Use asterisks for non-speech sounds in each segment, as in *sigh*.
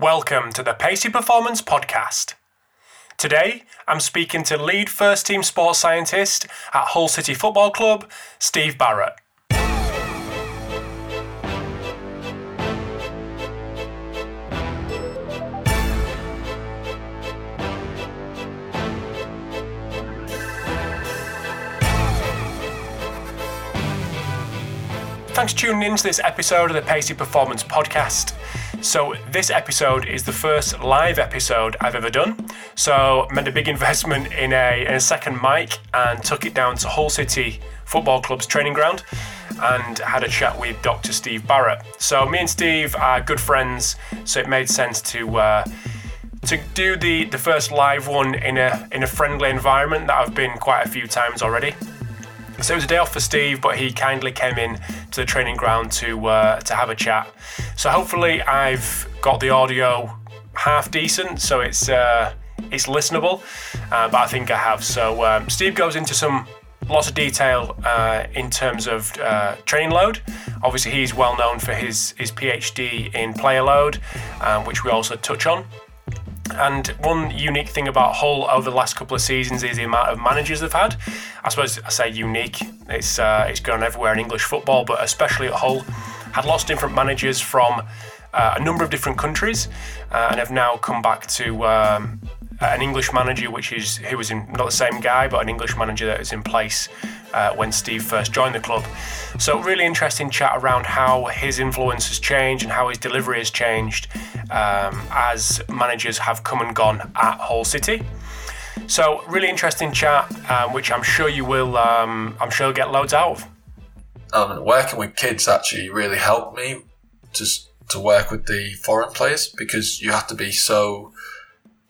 Welcome to the Pacey Performance Podcast. Today, I'm speaking to lead first team sports scientist at Hull City Football Club, Steve Barrett. Thanks for tuning in to this episode of the Pacey Performance Podcast. So, this episode is the first live episode I've ever done. So, made a big investment in a, in a second mic and took it down to Hull City Football Club's training ground and had a chat with Dr. Steve Barrett. So, me and Steve are good friends, so it made sense to. Uh, to do the, the first live one in a in a friendly environment that I've been quite a few times already. So it was a day off for Steve, but he kindly came in to the training ground to uh, to have a chat. So hopefully I've got the audio half decent, so it's uh, it's listenable. Uh, but I think I have. So um, Steve goes into some lots of detail uh, in terms of uh, training load. Obviously, he's well known for his his PhD in player load, um, which we also touch on. And one unique thing about Hull over the last couple of seasons is the amount of managers they've had. I suppose I say unique. It's uh, it's gone everywhere in English football, but especially at Hull, had lots of different managers from uh, a number of different countries, uh, and have now come back to um, an English manager, which is who was in not the same guy, but an English manager that was in place uh, when Steve first joined the club. So, really interesting chat around how his influence has changed and how his delivery has changed um, as managers have come and gone at Hull City. So, really interesting chat, um, which I'm sure you will. Um, I'm sure you'll get loads out of. Um, working with kids actually really helped me just to work with the foreign players because you have to be so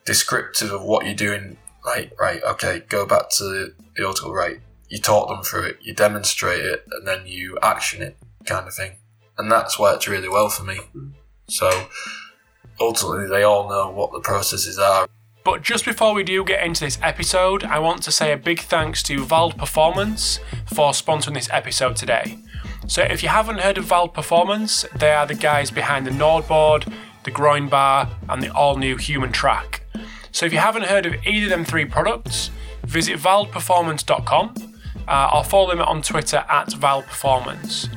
descriptive of what you're doing. Like, right, okay, go back to the article, right? You talk them through it, you demonstrate it, and then you action it, kind of thing. And that's worked really well for me. So ultimately, they all know what the processes are. But just before we do get into this episode, I want to say a big thanks to Vald Performance for sponsoring this episode today. So, if you haven't heard of Vald Performance, they are the guys behind the NordBord, the Groin Bar, and the all new HumanTrak. So, if you haven't heard of either of them three products, visit valdperformance.com uh, or follow them on Twitter at valdperformance.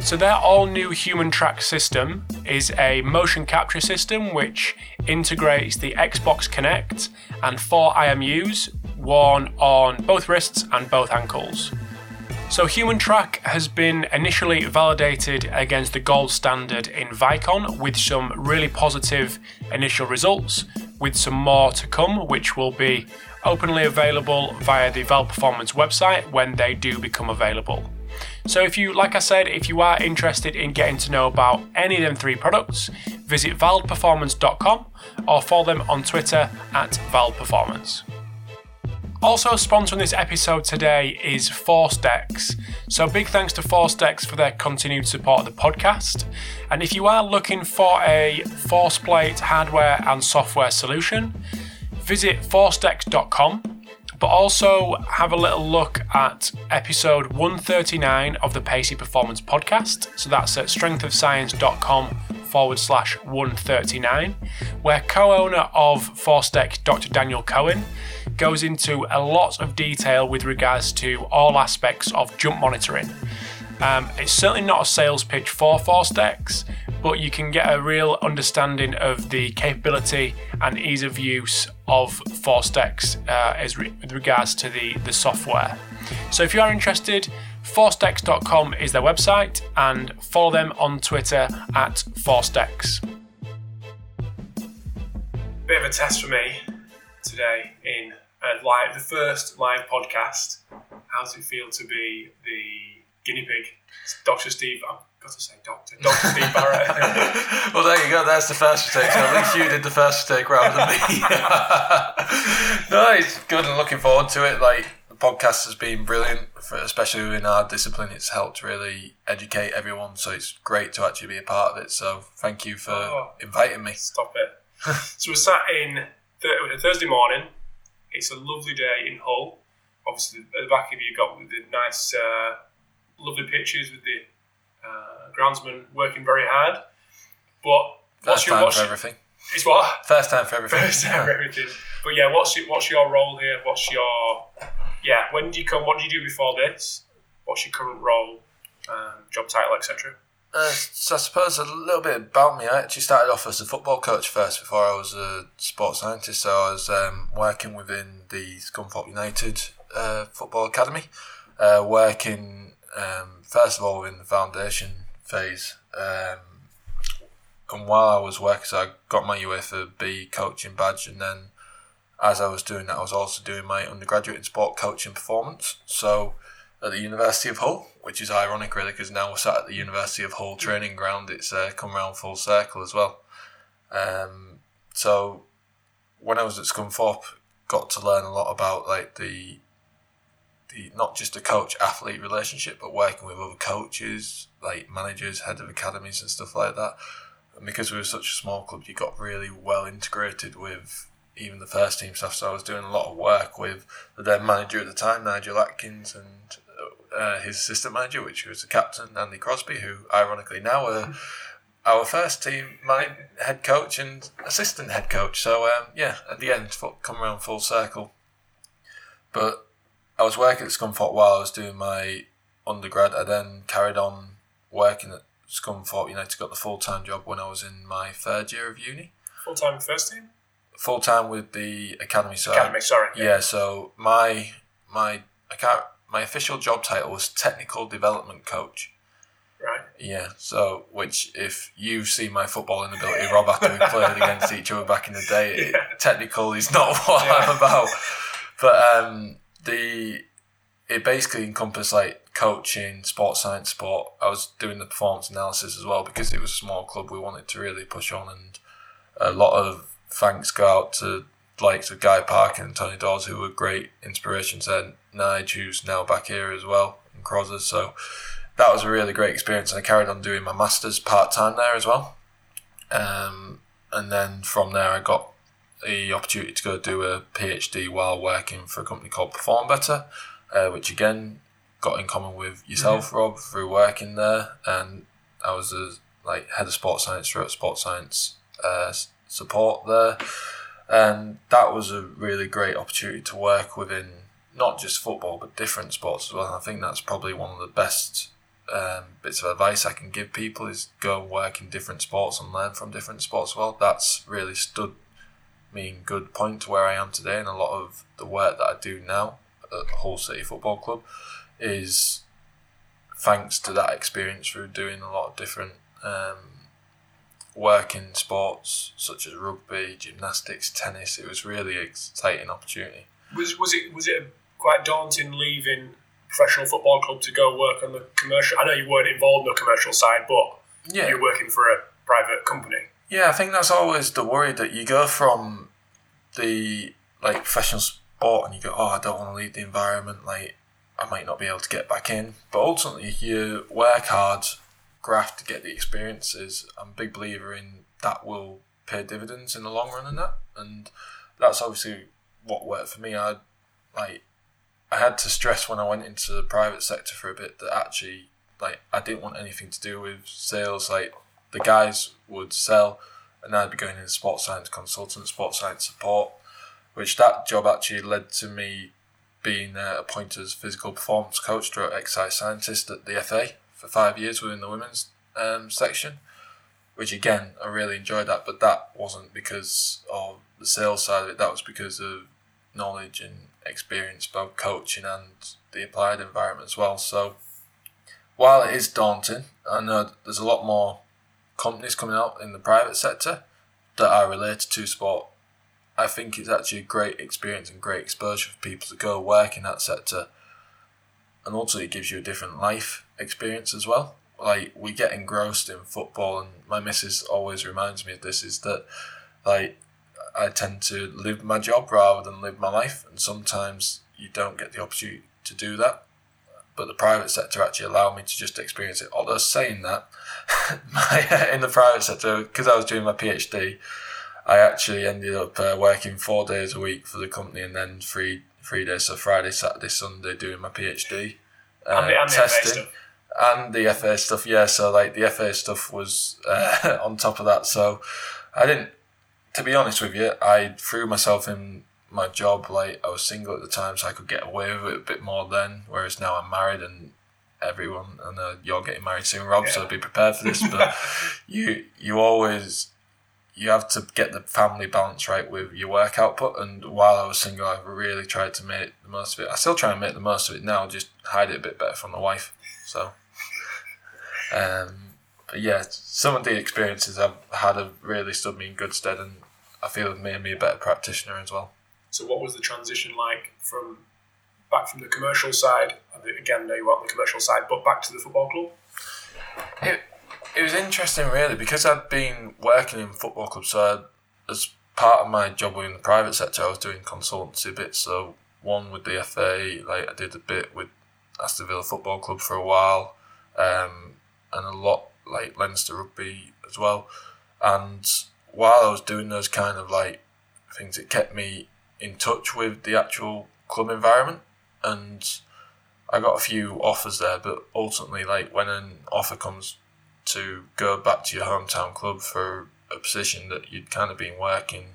So their all-new HumanTrak system is a motion capture system which integrates the Xbox Kinect and four IMUs worn on both wrists and both ankles. So HumanTrak has been initially validated against the gold standard in Vicon with some really positive initial results, with some more to come, which will be openly available via the Vald Performance website when they do become available. So if you, like I said, if you are interested in getting to know about any of them three products, visit valdperformance.com or follow them on Twitter at valdperformance. Also sponsoring this episode today is Force ForceDecks. So big thanks to Force ForceDecks for their continued support of the podcast. And if you are looking for a Force Plate hardware and software solution, visit forcedecks.com but also have a little look at episode 139 of the Pacey Performance Podcast. So that's at strengthofscience.com forward slash 139, where co owner of Force ForceDeck, Dr. Daniel Cohen, goes into a lot of detail with regards to all aspects of jump monitoring. Um, it's certainly not a sales pitch for ForceDecks, but you can get a real understanding of the capability and ease of use of ForceDecks uh, as re- with regards to the, the software. So if you are interested, forcedecks.com is their website and follow them on Twitter at ForceDecks. Bit of a test for me today in a live, the first live podcast. How does it feel to be the guinea pig? Dr. Steve, I've got to say Doctor, Dr. Steve *laughs* Barrett. *laughs* well, there you go. That's the first mistake. So at least you did the first mistake rather than me. *laughs* no, it's good and looking forward to it. Like the podcast has been brilliant, for, especially in our discipline. It's helped really educate everyone. So it's great to actually be a part of it. So thank you for Oh. inviting me. Stop it. so we're sat in th- Thursday morning. It's a lovely day in Hull. Obviously, at the back of you got the nice, uh, lovely pictures with the uh, groundsman working very hard. But First your time for your, everything. It's what? First time for everything. *laughs* First time for everything. But yeah, what's your, what's your role here? What's your yeah? When did you come? What did you do before this? What's your current role, um, job title, etc.? Uh, so I suppose a little bit about me. I actually started off as a football coach first before I was a sports scientist. So I was um, working within the Scunthorpe United uh, Football Academy, uh, working um, first of all in the foundation phase. Um, and while I was working, so I got my UEFA B coaching badge, and then as I was doing that, I was also doing my undergraduate in sport coaching performance. So at the University of Hull, which is ironic really because now we're sat at the University of Hull training ground. It's uh, come around full circle as well. Um, so when I was at Scunthorpe, got to learn a lot about like the the not just the coach athlete relationship, but working with other coaches, like managers, head of academies, and stuff like that. And because we were such a small club, you got really well integrated with even the first team stuff. So I was doing a lot of work with the then manager at the time, Nigel Adkins, and uh, his assistant manager, which was the captain, Andy Crosby, who ironically now are our first team my head coach and assistant head coach. So um, yeah, at the end, come around full circle. But I was working at Scunthorpe while I was doing my undergrad. I then carried on working at Scunthorpe United. Got the full time job when I was in my third year of uni. Full time first team. Full time with the academy. So academy, sorry. Yeah. yeah. So my my I can't my official job title was technical development coach. Right. Yeah. So, which if you see my footballing ability, Rob, after we played against each other back in the day, *laughs* yeah. technical is not *laughs* what yeah. I'm about. But um, the it basically encompassed like coaching, sports science, sport. I was doing the performance analysis as well because it was a small club. We wanted to really push on, and a lot of thanks go out to likes of Guy Parker and Tony Daws, who were great inspirations, and Nige, who's now back here as well, and Crozzers. So that was a really great experience. And I carried on doing my masters part time there as well. Um, and then from there, I got the opportunity to go do a PhD while working for a company called Perform Better, uh, which again got in common with yourself, mm-hmm. Rob, through working there. And I was a like head of sports science throughout sports science uh, support there and that was a really great opportunity to work within not just football but different sports as well. And I think that's probably one of the best um, bits of advice I can give people is go and work in different sports and learn from different sports. Well, that's really stood me in good point to where I am today, and a lot of the work that I do now at Hull City Football Club is thanks to that experience through doing a lot of different um, work in sports such as rugby, gymnastics, tennis. It was really exciting opportunity. Was was it was it quite daunting leaving professional football club to go work on the commercial? I know you weren't involved in the commercial side, but yeah. you're working for a private company. Yeah, I think that's always the worry that you go from the like professional sport and you go, oh, I don't want to leave the environment. Like I might not be able to get back in, but ultimately you work hard graft to get the experiences. I'm a big believer in that will pay dividends in the long run and that. And that's obviously what worked for me. I like I had to stress when I went into the private sector for a bit that actually like I didn't want anything to do with sales. Like the guys would sell and I'd be going into sports science consultant, sports science support, which that job actually led to me being uh, appointed as physical performance coach or exercise scientist at the FA for five years within the women's um, section, which again I really enjoyed that. But that wasn't because of the sales side of it. That was because of knowledge and experience, both coaching and the applied environment as well. So while it is daunting, I know there's a lot more companies coming out in the private sector that are related to sport. I think it's actually a great experience and great exposure for people to go work in that sector and also it gives you a different life experience as well. Like we get engrossed in football, and my missus always reminds me of this: is that like I tend to live my job rather than live my life, and sometimes you don't get the opportunity to do that. But the private sector actually allowed me to just experience it. Although saying that, *laughs* my, *laughs* in the private sector, because I was doing my PhD, I actually ended up uh, working four days a week for the company and then three three days, so Friday, Saturday, Sunday, doing my PhD, uh, and the, and testing, the and the FA stuff. Yeah, so like the FA stuff was uh, *laughs* on top of that. So I didn't to be honest with you, I threw myself in my job. Like I was single at the time, so I could get away with it a bit more then. Whereas now I'm married and everyone, and uh, you're getting married soon, Rob. Yeah. So be prepared for this. But *laughs* you you always you have to get the family balance right with your work output. And while I was single, I really tried to make the most of it. I still try and make the most of it now, just hide it a bit better from the wife. So, um, but yeah, some of the experiences I've had have really stood me in good stead, and I feel have made me a better practitioner as well. So, what was the transition like from back from the commercial side? Again, no, you were on the commercial side, but back to the football club. It, it was interesting, really, because I'd been working in football clubs. So, I'd, as part of my job in the private sector, I was doing consultancy bits. So, one with the FA, like I did a bit with Aston Villa Football Club for a while, um, and a lot like Leinster Rugby as well. And while I was doing those kind of like things, it kept me in touch with the actual club environment, and I got a few offers there. But ultimately, like when an offer comes to go back to your hometown club for a position that you'd kind of been working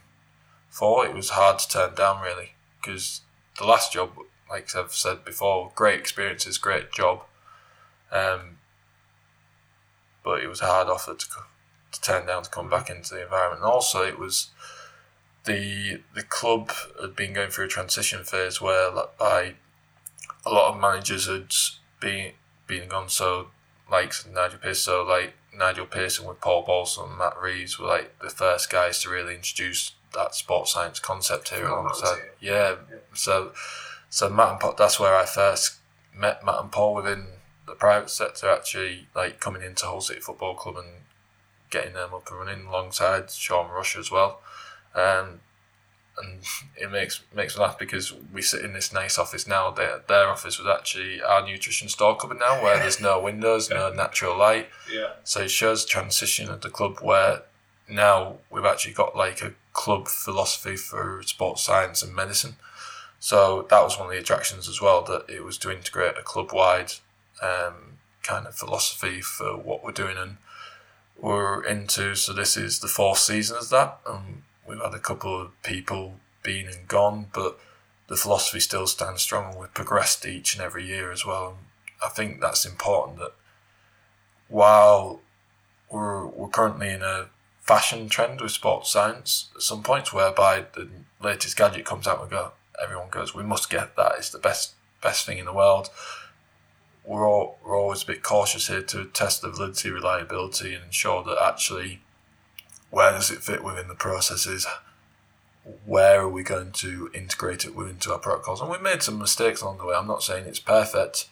for, it was hard to turn down really because the last job, like I've said before, great experiences, great job, um, but it was a hard offer to to turn down to come back into the environment. And also, it was the the club had been going through a transition phase where like, a lot of managers had been been gone. So like Nigel Pearson, so like Nigel Pearson with Paul Balsom and Matt Reeves were like the first guys to really introduce that sports science concept here alongside. Yeah, yeah, so so Matt and Paul, that's where I first met Matt and Paul within the private sector. Actually, like coming into Hull City Football Club and getting them up and running alongside Sean Rush as well. Um, and it makes makes me laugh because we sit in this nice office now. Their their office was actually our nutrition store cupboard now, where there's no windows, no natural light. Yeah. So it shows transition of the club where now we've actually got like a club philosophy for sports science and medicine. So that was one of the attractions as well that it was to integrate a club wide um, kind of philosophy for what we're doing and we're into. So this is the fourth season of that. and we've had a couple of people been and gone, but the philosophy still stands strong and we've progressed each and every year as well. I think that's important that while we're, we're currently in a fashion trend with sports science, at some points whereby the latest gadget comes out and go, everyone goes, we must get that, it's the best best thing in the world. We're, all, we're always a bit cautious here to test the validity, reliability, and ensure that actually where does it fit within the processes? Where are we going to integrate it within our protocols? And we've made some mistakes along the way. I'm not saying it's perfect,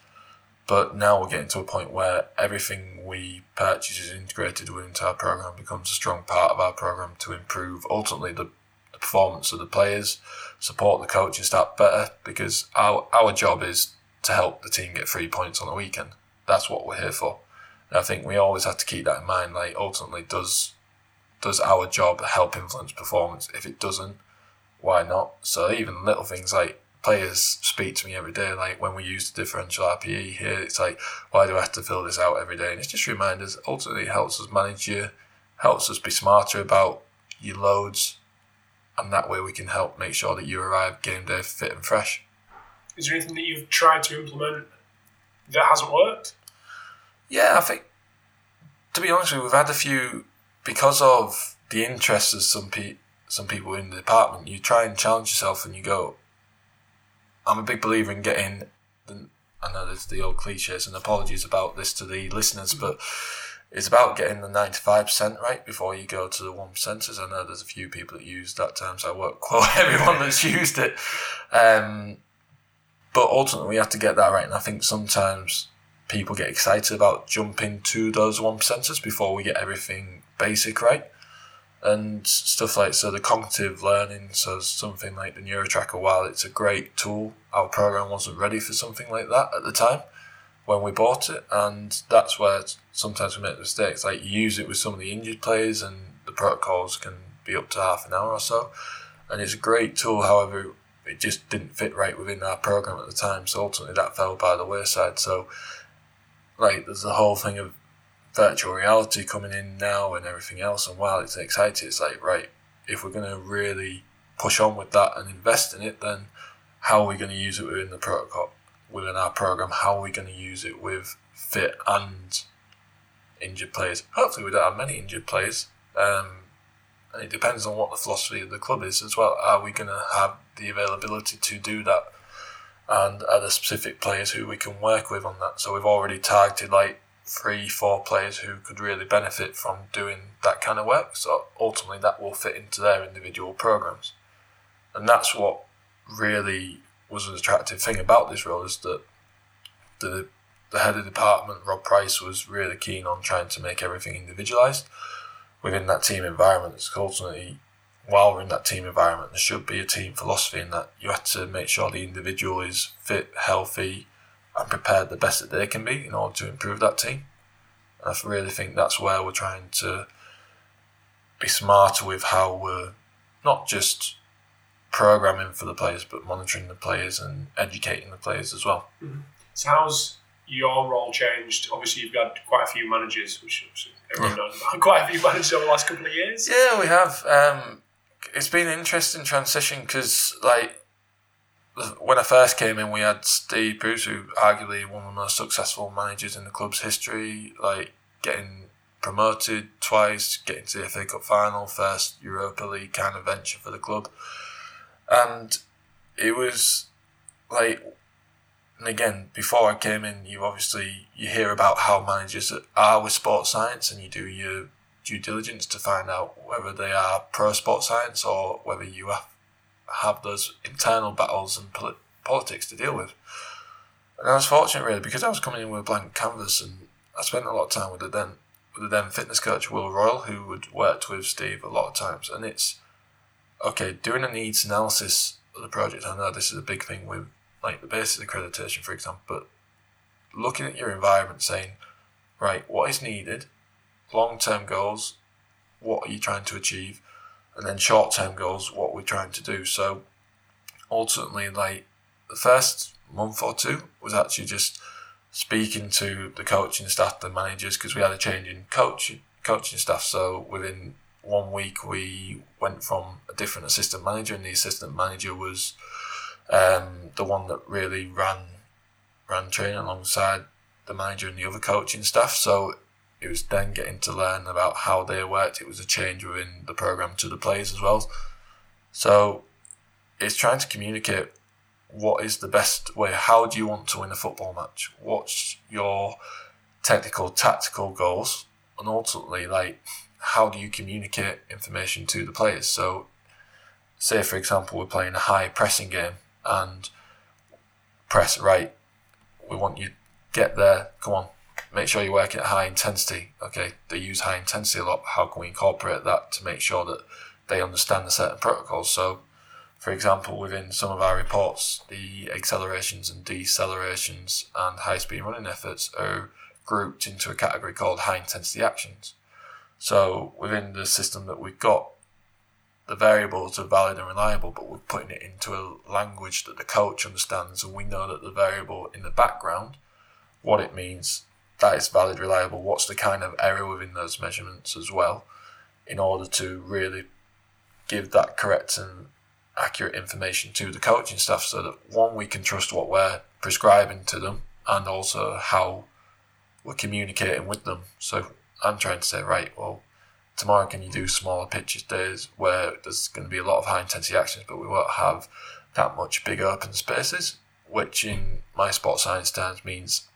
but now we're getting to a point where everything we purchase is integrated within our program, becomes a strong part of our program to improve ultimately the, the performance of the players, support the coaches that better, because our, our job is to help the team get three points on the weekend. That's what we're here for. And I think we always have to keep that in mind. Like ultimately, does does our job help influence performance? If it doesn't, why not? So even little things like players speak to me every day, like when we use the differential RPE here, it's like, why do I have to fill this out every day? And it's just reminders. Ultimately, it helps us manage you, helps us be smarter about your loads, and that way we can help make sure that you arrive game day fit and fresh. Is there anything that you've tried to implement that hasn't worked? Yeah, I think to be honest with you, we've had a few because of the interest of some pe- some people in the department, you try and challenge yourself and you go. I'm a big believer in getting. The, I know there's the old cliches and apologies about this to the listeners, but it's about getting the 95% right before you go to the 1%ers. I know there's a few people that use that term, so I won't *laughs* quote everyone that's used it. Um, but ultimately, we have to get that right. And I think sometimes people get excited about jumping to those 1%ers before we get everything basic right? And stuff like so the cognitive learning so something like the neurotracker while it's a great tool our program wasn't ready for something like that at the time when we bought it. And that's where sometimes we make mistakes like you use it with some of the injured players and the protocols can be up to half an hour or so. And it's a great tool however it just didn't fit right within our program at the time. So ultimately that fell by the wayside. So like there's the whole thing of virtual reality coming in now and everything else. And while it's exciting, it's like, right, if we're going to really push on with that and invest in it, then how are we going to use it within the protocol, within our program? How are we going to use it with fit and injured players? Hopefully, we don't have many injured players. Um, and it depends on what the philosophy of the club is as well. Are we going to have the availability to do that? And are there specific players who we can work with on that? So we've already targeted like three, four players who could really benefit from doing that kind of work. So ultimately, that will fit into their individual programs, and that's what really was an attractive thing about this role is that the the head of department, Rob Price, was really keen on trying to make everything individualized within that team environment. It's ultimately while we're in that team environment, there should be a team philosophy in that you have to make sure the individual is fit, healthy, and prepared the best that they can be in order to improve that team. And I really think that's where we're trying to be smarter with how we're not just programming for the players, but monitoring the players and educating the players as well. Mm-hmm. So, how's your role changed? Obviously, you've got quite a few managers, which everyone knows about. *laughs* Quite a few managers over the last couple of years. Yeah, we have. Um, it's been an interesting transition because, like, when I first came in, we had Steve Bruce, who arguably one of the most successful managers in the club's history, like getting promoted twice, getting to the FA Cup final, first Europa League kind of venture for the club, and it was like, and again, before I came in, you obviously you hear about how managers are with sports science, and you do your due diligence to find out whether they are pro sports science or whether you have have those internal battles and polit- politics to deal with. And I was fortunate really because I was coming in with a blank canvas and I spent a lot of time with the then with the then fitness coach Will Royal who had worked with Steve a lot of times and it's okay doing a needs analysis of the project. I know this is a big thing with like the BASES accreditation for example, but looking at your environment saying right what is needed, long term goals, what are you trying to achieve, and then short term goals, what we're trying to do. So ultimately, like the first month or two was actually just speaking to the coaching staff, the managers, because we had a change in coach coaching staff. So within one week, we went from a different assistant manager, and the assistant manager was um, the one that really ran ran training alongside the manager and the other coaching staff. So it was then getting to learn about how they worked. It was a change within the program to the players as well. So it's trying to communicate what is the best way. How do you want to win a football match? What's your technical, tactical goals? And ultimately, like, how do you communicate information to the players? So, say for example, we're playing a high pressing game and press right. We want you get there. Come on, make sure you're working at high intensity. Okay, they use high intensity a lot. How can we incorporate that to make sure that they understand the certain protocols? So, for example, within some of our reports, the accelerations and decelerations and high speed running efforts are grouped into a category called high intensity actions. So, within the system that we've got, the variables are valid and reliable, but we're putting it into a language that the coach understands, and we know that the variable in the background, what it means, that is valid, reliable, what's the kind of error within those measurements as well, in order to really give that correct and accurate information to the coaching staff so that one, we can trust what we're prescribing to them and also how we're communicating with them. So I'm trying to say, right, well, tomorrow can you do smaller pitches days where there's going to be a lot of high intensity actions, but we won't have that much big open spaces, which in my sports science terms means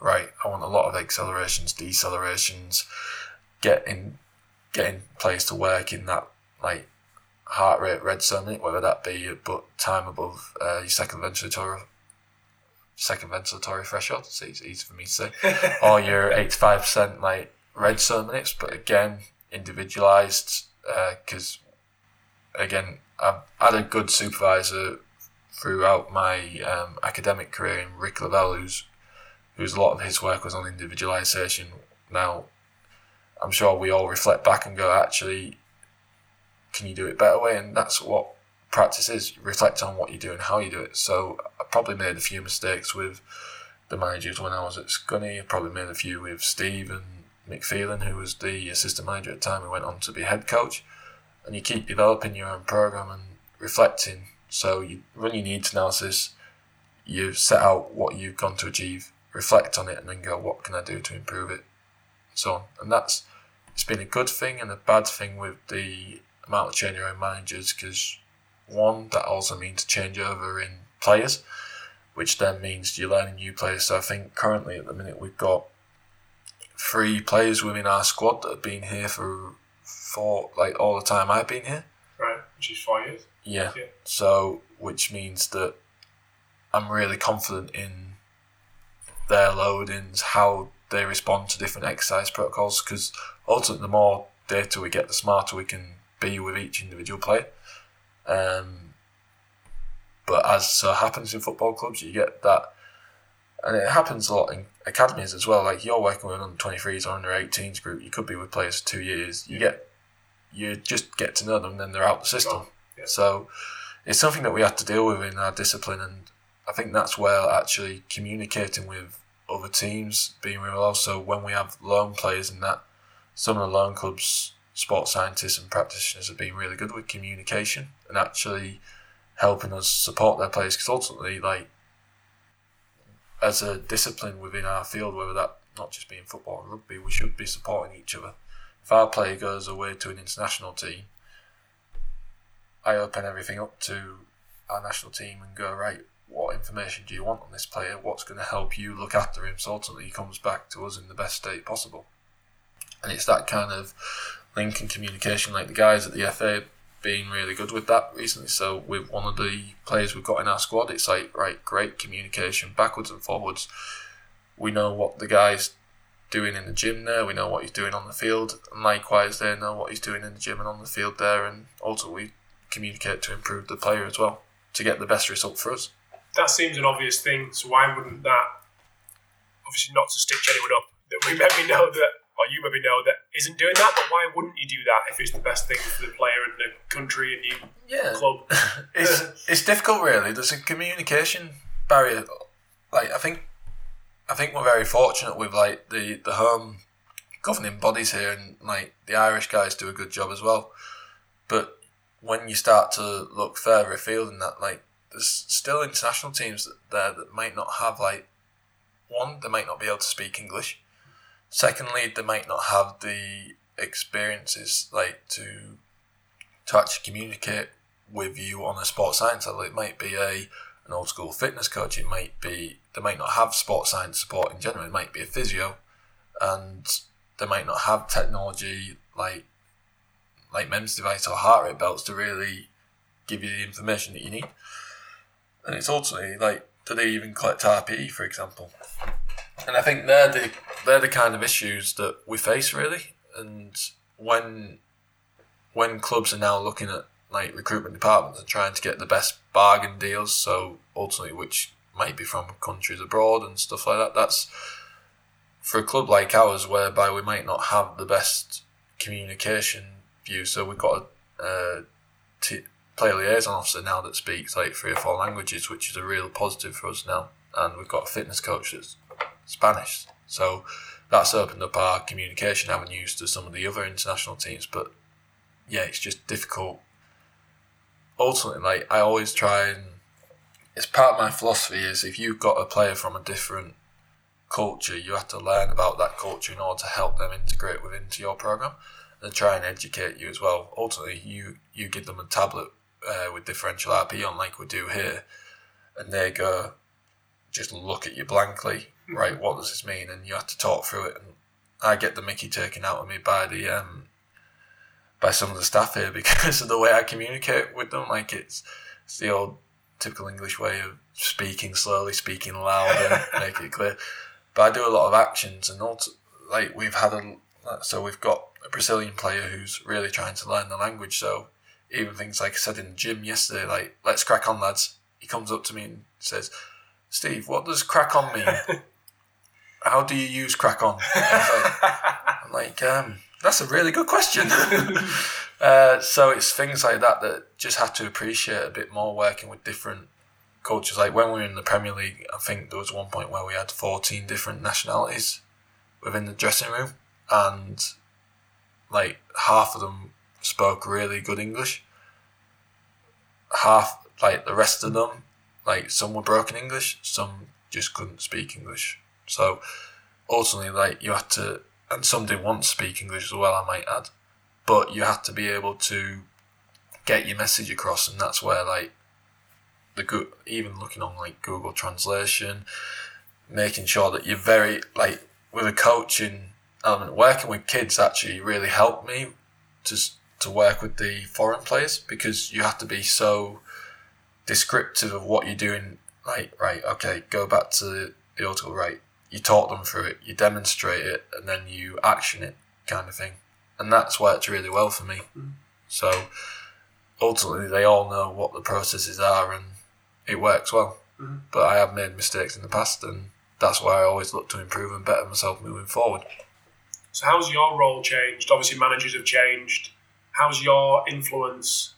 right, I want a lot of accelerations, decelerations, getting getting players to work in that like heart rate red zone, whether that be a but time above uh, your second ventilatory second ventilatory threshold. It's easy, easy for me to say, *laughs* or your eighty five percent like red zone minutes. But again, individualized because uh, again, I've had a good supervisor throughout my um, academic career in Ric Lovell, who's whose a lot of his work was on individualization. Now, I'm sure we all reflect back and go, actually, can you do it better way? And that's what practice is. reflect on what you do and how you do it. So I probably made a few mistakes with the managers when I was at Scunny. I probably made a few with Steve and Mick who was the assistant manager at the time, who went on to be head coach. and you keep developing your own program and reflecting. So you run your needs analysis, you set out what you've gone to achieve, reflect on it, and then go, what can I do to improve it, so on. And that's it's been a good thing and a bad thing with the amount of change around managers because one that also means change over in players, which then means you're learning new players. So I think currently at the minute we've got three players within our squad that have been here for for like all the time I've been here. Right, which is four years. Yeah. yeah. So which means that I'm really confident in their loadings, how they respond to different exercise protocols, because ultimately the more data we get, the smarter we can be with each individual player. Um, but as so happens in football clubs, you get that, and it happens a lot in academies as well. Like you're working with under 23s or under 18s group, you could be with players for two years. You get, you just get to know them, then they're out the system. Yeah. So it's something that we have to deal with in our discipline, and I think that's where actually communicating with other teams being real. Also, when we have loan players and that, some of the loan clubs, sports scientists and practitioners have been really good with communication and actually helping us support their players. Because ultimately, like as a discipline within our field, whether that not just being football and rugby, we should be supporting each other. If our player goes away to an international team, I open everything up to our national team and go right what information do you want on this player? What's going to help you look after him so ultimately he comes back to us in the best state possible? And it's that kind of link and communication, like the guys at the FA being really good with that recently. So with one of the players we've got in our squad, it's like right, great communication backwards and forwards. We know what the guy's doing in the gym there. We know what he's doing on the field, and likewise they know what he's doing in the gym and on the field there, and ultimately communicate to improve the player as well to get the best result for us that seems an obvious thing. So why wouldn't that? Obviously, not to stitch anyone up. That we *laughs* maybe know that, or you maybe know that isn't doing that. But why wouldn't you do that if it's the best thing for the player and the country and you yeah. club? *laughs* it's it's difficult, really. There's a communication barrier. Like I think, I think we're very fortunate with like the the home governing bodies here, and like the Irish guys do a good job as well. But when you start to look further afield in that, like there's still international teams there that might not have like one, they might not be able to speak English. Secondly, they might not have the experiences like to to actually communicate with you on a sports science level. It might be a an old school fitness coach. It might be they might not have sports science support in general. It might be a physio, and they might not have technology like like MEMS device or heart rate belts to really give you the information that you need and it's ultimately like, do they even collect RPE, for example? And I think they're the they're the kind of issues that we face really. And when when clubs are now looking at like recruitment departments and trying to get the best bargain deals, so ultimately which might be from countries abroad and stuff like that, that's for a club like ours whereby we might not have the best communication view. So we've got a, a t- player liaison officer now that speaks like three or four languages, which is a real positive for us now. And we've got a fitness coach that's Spanish. So that's opened up our communication avenues to some of the other international teams. But yeah, it's just difficult. Ultimately, like I always try and it's part of my philosophy is if you've got a player from a different culture, you have to learn about that culture in order to help them integrate within to your program and try and educate you as well. Ultimately, you you give them a tablet uh, with differential RPE on like we do here, and they go, just look at you blankly, mm-hmm. right? What does this mean? And you have to talk through it. And I get the Mickey taken out of me by the um, by some of the staff here *laughs* because of the way I communicate with them. Like it's, it's the old typical English way of speaking slowly, speaking louder, *laughs* make it clear. But I do a lot of actions, and also, like we've had a so we've got a Brazilian player who's really trying to learn the language. So even things like I said in the gym yesterday, like, let's crack on, lads. He comes up to me and says, Steve, what does crack on mean? *laughs* How do you use crack on? *laughs* I'm like, um, that's a really good question. *laughs* uh, so it's things like that that just have to appreciate a bit more working with different cultures. Like when we were in the Premier League, I think there was one point where we had 14 different nationalities within the dressing room, and like half of them spoke really good English. Half, like the rest of them, like some were broken English, some just couldn't speak English. So ultimately, like you had to, and some didn't want to speak English as well, I might add, but you had to be able to get your message across, and that's where like the good, even looking on like Google Translation, making sure that you're very like with a coaching element, working with kids actually really helped me to to work with the foreign players because you have to be so descriptive of what you're doing. Like, right, okay, go back to the article, right? You talk them through it, you demonstrate it, and then you action it, kind of thing. And that's worked really well for me. Mm. So ultimately, they all know what the processes are, and it works well. Mm-hmm. But I have made mistakes in the past, and that's why I always look to improve and better myself moving forward. So, how's your role changed? Obviously, managers have changed. How's your influence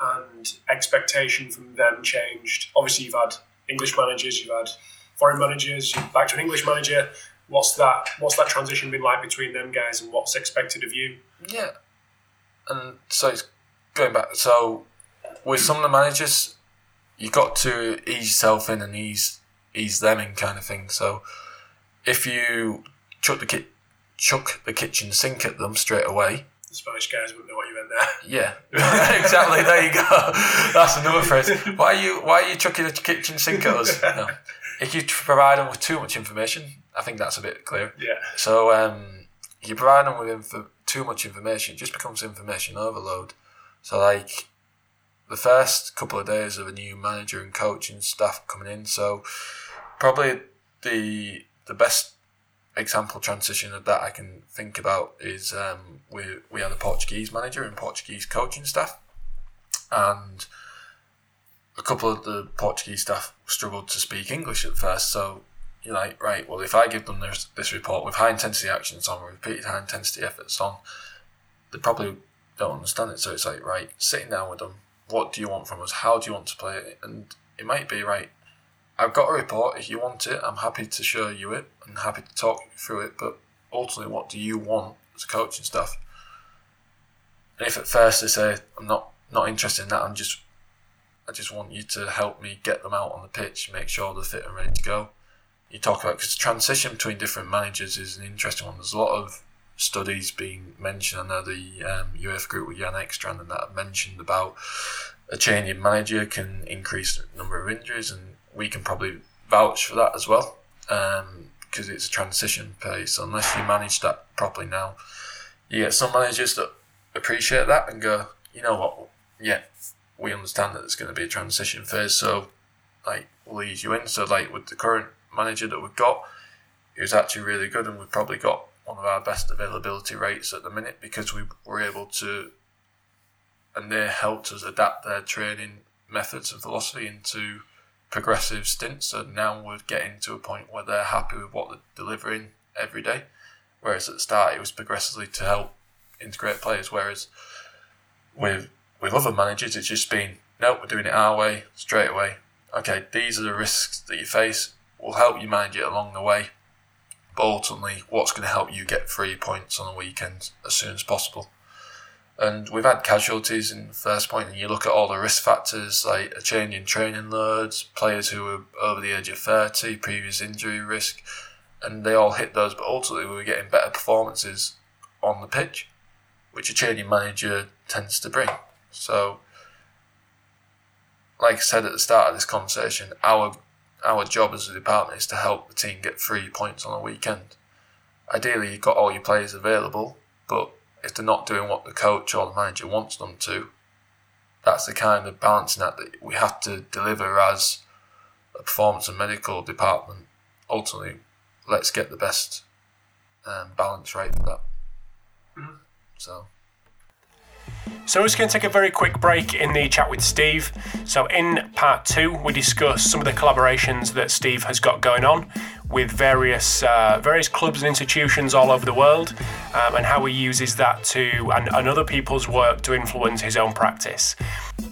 and expectation from them changed? Obviously, you've had English managers, you've had foreign managers, you're back to an English manager. What's that? What's that transition been like between them guys, and what's expected of you? Yeah, and so it's going back. So with some of the managers, you got to ease yourself in and ease ease them in, kind of thing. So if you chuck the kit chuck the kitchen sink at them straight away. The Spanish guys wouldn't know what you meant there. Yeah, *laughs* exactly. There you go. That's another phrase. Why are you Why are you chucking the kitchen sink at us? No. If you provide them with too much information, I think that's a bit clear. Yeah. So um, you provide them with inf- too much information, it just becomes information overload. So like the first couple of days of a new manager and coach and staff coming in, so probably the the best example transition of that I can think about is um, we we had a Portuguese manager and Portuguese coaching staff, and a couple of the Portuguese staff struggled to speak English at first. So you're like, right, well, if I give them this, this report with high intensity actions on, repeated high intensity efforts on, they probably don't understand it. So it's like, right, sitting down with them, what do you want from us? How do you want to play it? And it might be, right, I've got a report. If you want it, I'm happy to show you it and happy to talk through it. But ultimately, what do you want as a coach and stuff? And if at first they say, I'm not, not interested in that, I'm just, I just want you to help me get them out on the pitch, make sure they're fit and ready to go. You talk about, because the transition between different managers is an interesting one. There's a lot of studies being mentioned. I know the um, UEFA group with Jan Ekstrand and that mentioned about a change in manager can increase the number of injuries, and we can probably vouch for that as well because um, it's a transition phase. So unless you manage that properly now, you get some managers that appreciate that and go, you know what, yeah, we understand that it's going to be a transition phase, so like we'll ease you in. So like with the current manager that we've got, he was actually really good, and we've probably got one of our best availability rates at the minute because we were able to, and they helped us adapt their training methods and philosophy into progressive stints. So now we're getting to a point where they're happy with what they're delivering every day. Whereas at the start it was progressively to help integrate players. Whereas with with other managers it's just been nope, we're doing it our way, straight away. Okay, these are the risks that you face. We'll help you manage it along the way. But ultimately, what's going to help you get three points on the weekend as soon as possible? And we've had casualties in the first point, and you look at all the risk factors like a change in training loads, players who were over the age of 30, previous injury risk, and they all hit those, but ultimately we were getting better performances on the pitch, which a changing manager tends to bring. So, like I said at the start of this conversation, our our job as a department is to help the team get three points on a weekend. Ideally, you've got all your players available, but if they're not doing what the coach or the manager wants them to, that's the kind of balancing act that we have to deliver as a performance and medical department. Ultimately, let's get the best um, balance right for that. Mm-hmm. So. So we're just going to take a very quick break in the chat with Steve. So in part two, we discuss some of the collaborations that Steve has got going on with various uh, various clubs and institutions all over the world, um, and how he uses that to and, and other people's work to influence his own practice.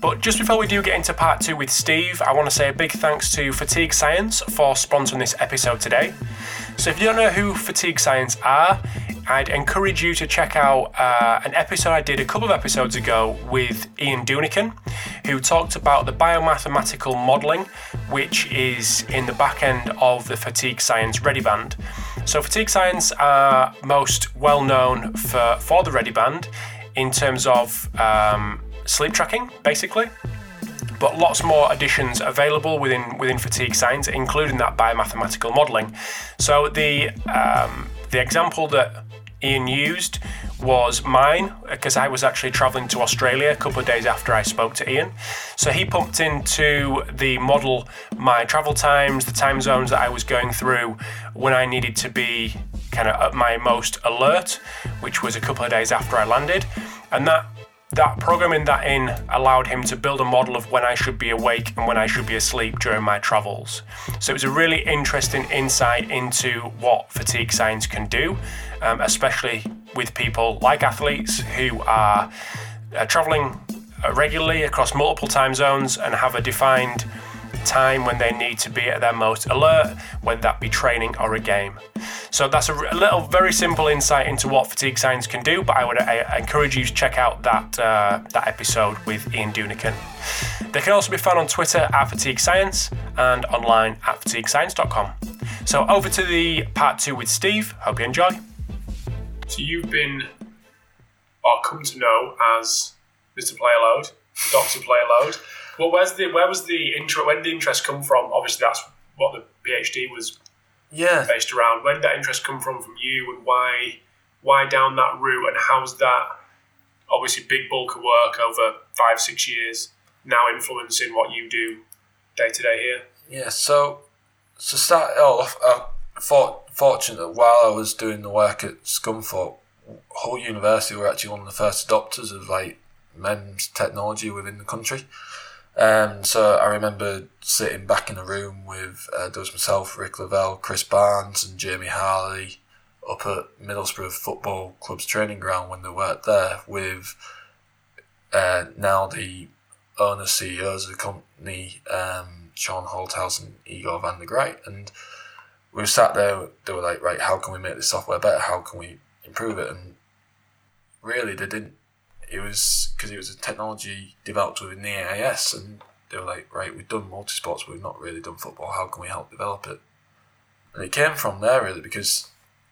But just before we do get into part two with Steve, I want to say a big thanks to Fatigue Science for sponsoring this episode today. So if you don't know who Fatigue Science are, I'd encourage you to check out uh, an episode I did a couple of episodes ago with Ian Dunican, who talked about the biomathematical modelling, which is in the back end of the fatigue science ReadiBand. So, fatigue science are most well known for, for the ReadiBand in terms of um, sleep tracking, basically but lots more additions available within within fatigue science, including that biomathematical modelling. So the um, the example that Ian used was mine because I was actually traveling to Australia a couple of days after I spoke to Ian. So he pumped into the model my travel times, the time zones that I was going through when I needed to be kind of at my most alert, which was a couple of days after I landed. And that that programming that in allowed him to build a model of when I should be awake and when I should be asleep during my travels. So it was a really interesting insight into what fatigue science can do, um, especially with people like athletes who are uh, traveling regularly across multiple time zones and have a defined time when they need to be at their most alert, whether that be training or a game. So that's a, little, very simple insight into what fatigue science can do. But I would encourage you to check out that uh, that episode with Ian Dunican. They can also be found on Twitter at Fatigue Science and online at fatiguescience.com. So over to the part two with Steve. Hope you enjoy. So you've been, or come to know as Mr. Playload, Doctor Playload. Well, where's the where was the intro? When did the interest come from? Obviously, that's what the PhD was Yeah. based around. Where did that interest come from from you, and why why down that route, and how's that obviously big bulk of work over five six years now influencing what you do day to day here? Yeah, so so start off, I'm for, fortunate that while I was doing the work at Scunthorpe, Hull University were actually one of the first adopters of like MEMS technology within the country. Um, so I remember sitting back in a room with uh, there was myself, Ric Lovell, Chris Barnes, and Jamie Harley up at Middlesbrough Football Club's training ground when they worked there with uh, now the owner CEOs of the company, um, Shaun Holthouse and Igor van de Griend. And we were sat there, they were like, right, how can we make this software better? How can we improve it? And really, they didn't. It was because it was a technology developed within the AIS, and they were like, right, we've done multi-sports, but we've not really done football. How can we help develop it? And it came from there, really, because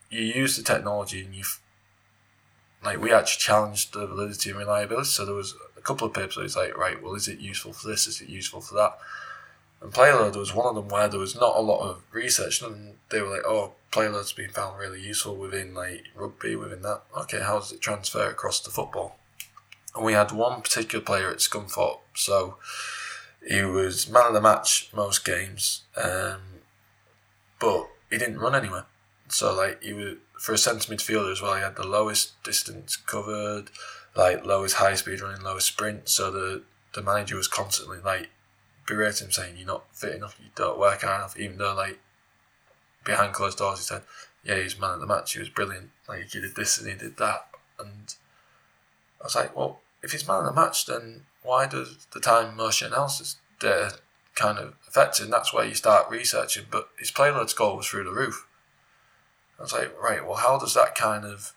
you use the technology and you've like we actually challenged the validity and reliability. So there was a couple of papers it's like, right, well, is it useful for this? Is it useful for that? And Playload was one of them where there was not a lot of research, and they were like, oh, Playload's been found really useful within like rugby, within that. Okay, how does it transfer across to football? And we had one particular player at Scunthorpe, so he was man of the match most games, um, but he didn't run anywhere. So like he was for a centre midfielder as well. He had the lowest distance covered, like lowest high speed running, lowest sprint. So the the manager was constantly like berating him, saying you're not fit enough, you don't work hard enough. Even though like behind closed doors, he said, yeah, he's man of the match. He was brilliant. Like he did this and he did that. And I was like, well, if he's man of the match, then why does the time motion analysis data kind of affect that's where you start researching. But his playload score was through the roof. I was like, right, well, how does that kind of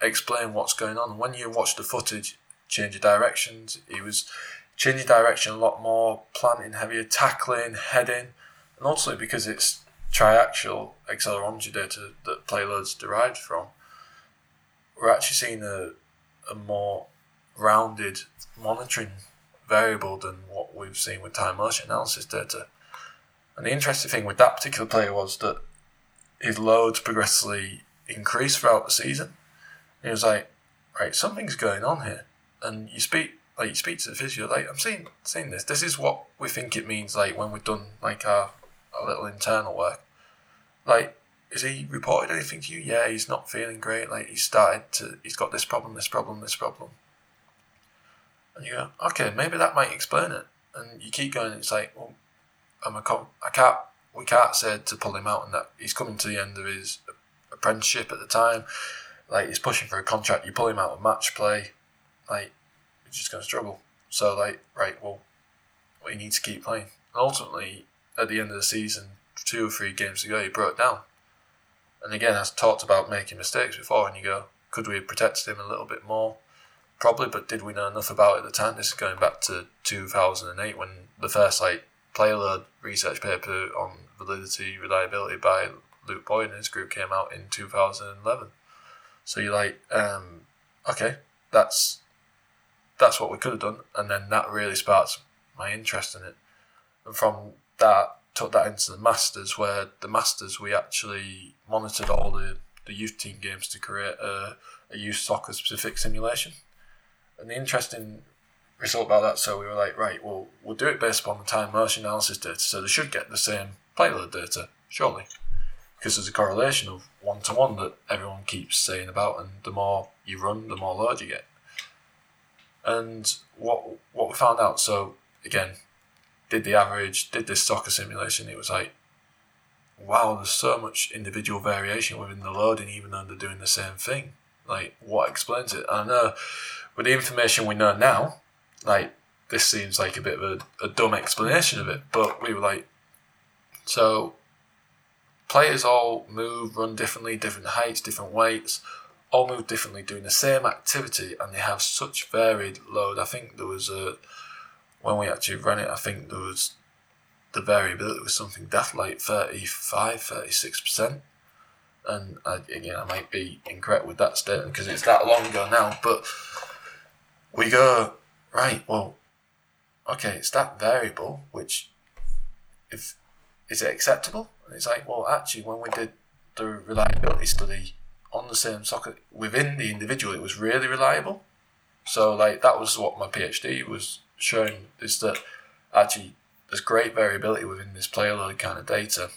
explain what's going on? When you watch the footage, change of directions, he was changing direction a lot more, planting heavier, tackling, heading, and ultimately because it's triaxial accelerometry data that playloads derived from, we're actually seeing a, a more rounded monitoring variable than what we've seen with time motion analysis data. And the interesting thing with that particular player was that his loads progressively increased throughout the season. And he was like, right, something's going on here. And you speak like you speak to the physio, like I'm seeing seeing this. This is what we think it means like when we've done like our, our little internal work. Like, is he reported anything to you? Yeah, he's not feeling great. Like he's started to he's got this problem, this problem, this problem. And you go, okay, maybe that might explain it. And you keep going, it's like, well, I'm a com- I can't we can't say to pull him out and that he's coming to the end of his apprenticeship at the time. Like he's pushing for a contract, you pull him out of match play, like just gonna struggle. So like, right, well we need to keep playing. And ultimately, at the end of the season, two or three games ago, he broke down. And again, I've talked about making mistakes before, and you go, could we have protected him a little bit more? Probably, but did we know enough about it at the time? This is going back to 2008 when the first like player load research paper on validity reliability by Luke Boyd and his group came out in 2011. So you're like, um, okay, that's that's what we could have done, and then that really sparks my interest in it. And from that, took that into the Masters, where the Masters we actually monitored all the, the youth team games to create a, a youth soccer specific simulation. And the interesting result about that, so we were like, right, well, we'll do it based upon the time motion analysis data, so they should get the same playload data, surely. Because there's a correlation of one to one that everyone keeps saying about, and the more you run, the more load you get. And what what we found out, so again, did the average, did this soccer simulation, it was like, wow, there's so much individual variation within the loading, even they're doing the same thing. Like, what explains it? I know with the information we know now, like, this seems like a bit of a, a dumb explanation of it, but we were like, so players all move, run differently, different heights, different weights, all move differently, doing the same activity, and they have such varied load. I think there was a when we actually ran it, I think there was the variability was something daft like 35, 36%. And I, again, I might be incorrect with that statement because it's that long ago now, but we go, right, well, okay, it's that variable, which if is it acceptable? And it's like, well, actually, when we did the reliability study on the same socket within the individual, it was really reliable. So, like, that was what my PhD was showing is that actually there's great variability within this player load kind of data,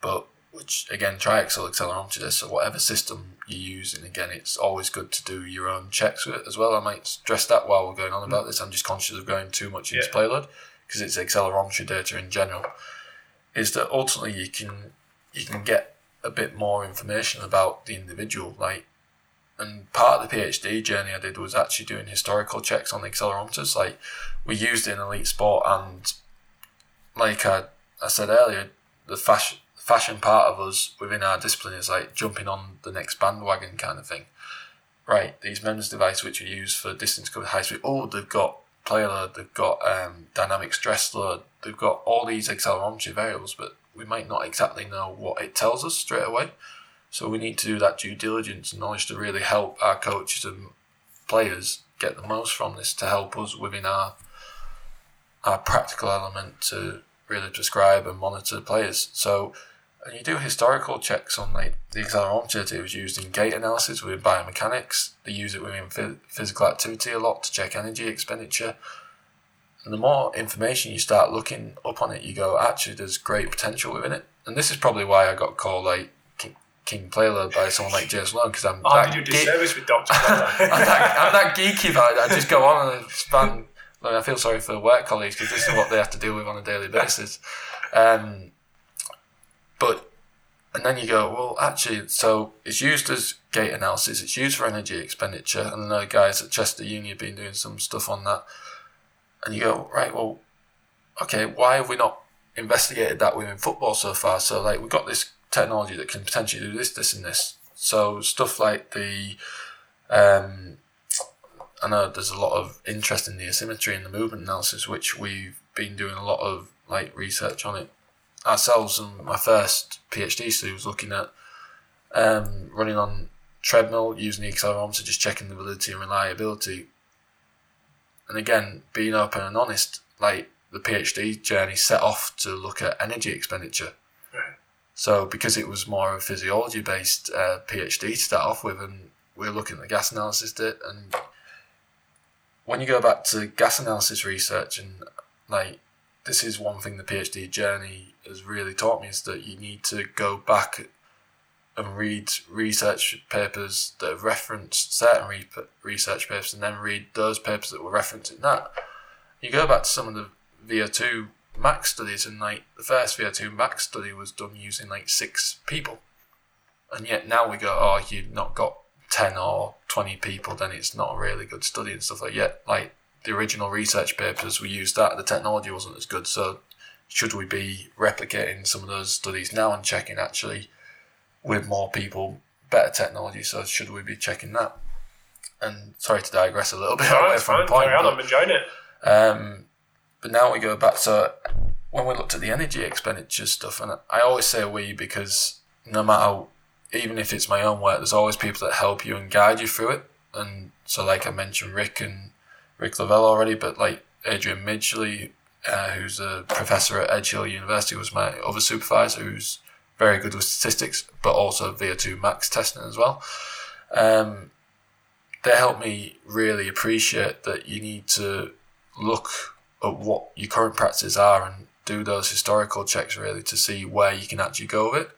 but which again Triaxial accelerometer this so whatever system you use and again it's always good to do your own checks with it as well. I might stress that while we're going on about mm. this. I'm just conscious of going too much into yeah. player load because it's accelerometry data in general. Is that ultimately you can you can get a bit more information about the individual like and part of the PhD journey I did was actually doing historical checks on the accelerometers. Like we used in elite sport, and like I, I said earlier, the fashion fashion part of us within our discipline is like jumping on the next bandwagon kind of thing. Right, these MEMS devices which we use for distance covered high speed, oh, they've got player load, they've got um, dynamic stress load, they've got all these accelerometry variables, but we might not exactly know what it tells us straight away. So we need to do that due diligence and knowledge to really help our coaches and players get the most from this to help us within our our practical element to really prescribe and monitor players. So and you do historical checks on like the accelerometer. It was used in gait analysis with biomechanics. They use it within physical activity a lot to check energy expenditure. And the more information you start looking up on it, you go, actually, there's great potential within it. And this is probably why I got called like King Playload by someone like James Malone because I'm. Oh, that did you ge- disservice with Doctor *laughs* I'm, that, I'm that geeky about I just go on and span. Like, I feel sorry for the work colleagues because this is what they have to deal with on a daily basis. Um, but and then you go, well, actually, so it's used as gait analysis. It's used for energy expenditure, and the guys at Chester Uni have been doing some stuff on that. And you go, right, well, okay, why have we not investigated that within football so far? So like we've got this technology that can potentially do this, this, and this. So stuff like the, um, I know there's a lot of interest in the asymmetry and the movement analysis, which we've been doing a lot of like research on it ourselves. And my first PhD study was looking at um, running on treadmill using the accelerometer, just checking the validity and reliability. And again, being open and honest, like the PhD journey set off to look at energy expenditure. So because it was more of a physiology based uh, PhD to start off with, and we are looking at the gas analysis bit, and when you go back to gas analysis research, and like this is one thing the PhD journey has really taught me is that you need to go back and read research papers that reference certain re- research papers, and then read those papers that were referencing that. You go back to some of the VO2 max studies, and like the first VO2 max study was done using like six people, and yet now we go, oh, you've not got ten or twenty people, then it's not a really good study and stuff like. Yet, like the original research papers, we used that, the technology wasn't as good, so should we be replicating some of those studies now and checking actually with more people, better technology. So should we be checking that? And sorry to digress a little *laughs* bit No, away from fine. the point. Carry on. but- I'm enjoying it. um, but now we go back. So when we looked at the energy expenditure stuff, and I always say we because no matter, even if it's my own work, there's always people that help you and guide you through it. And so, like I mentioned, Ric and Ric Lovell already, but like Adrian Midgley, uh, who's a professor at Edge Hill University, was my other supervisor, who's very good with statistics, but also VO2 max testing as well. Um, they help me really appreciate that you need to look at what your current practices are and do those historical checks really to see where you can actually go with it.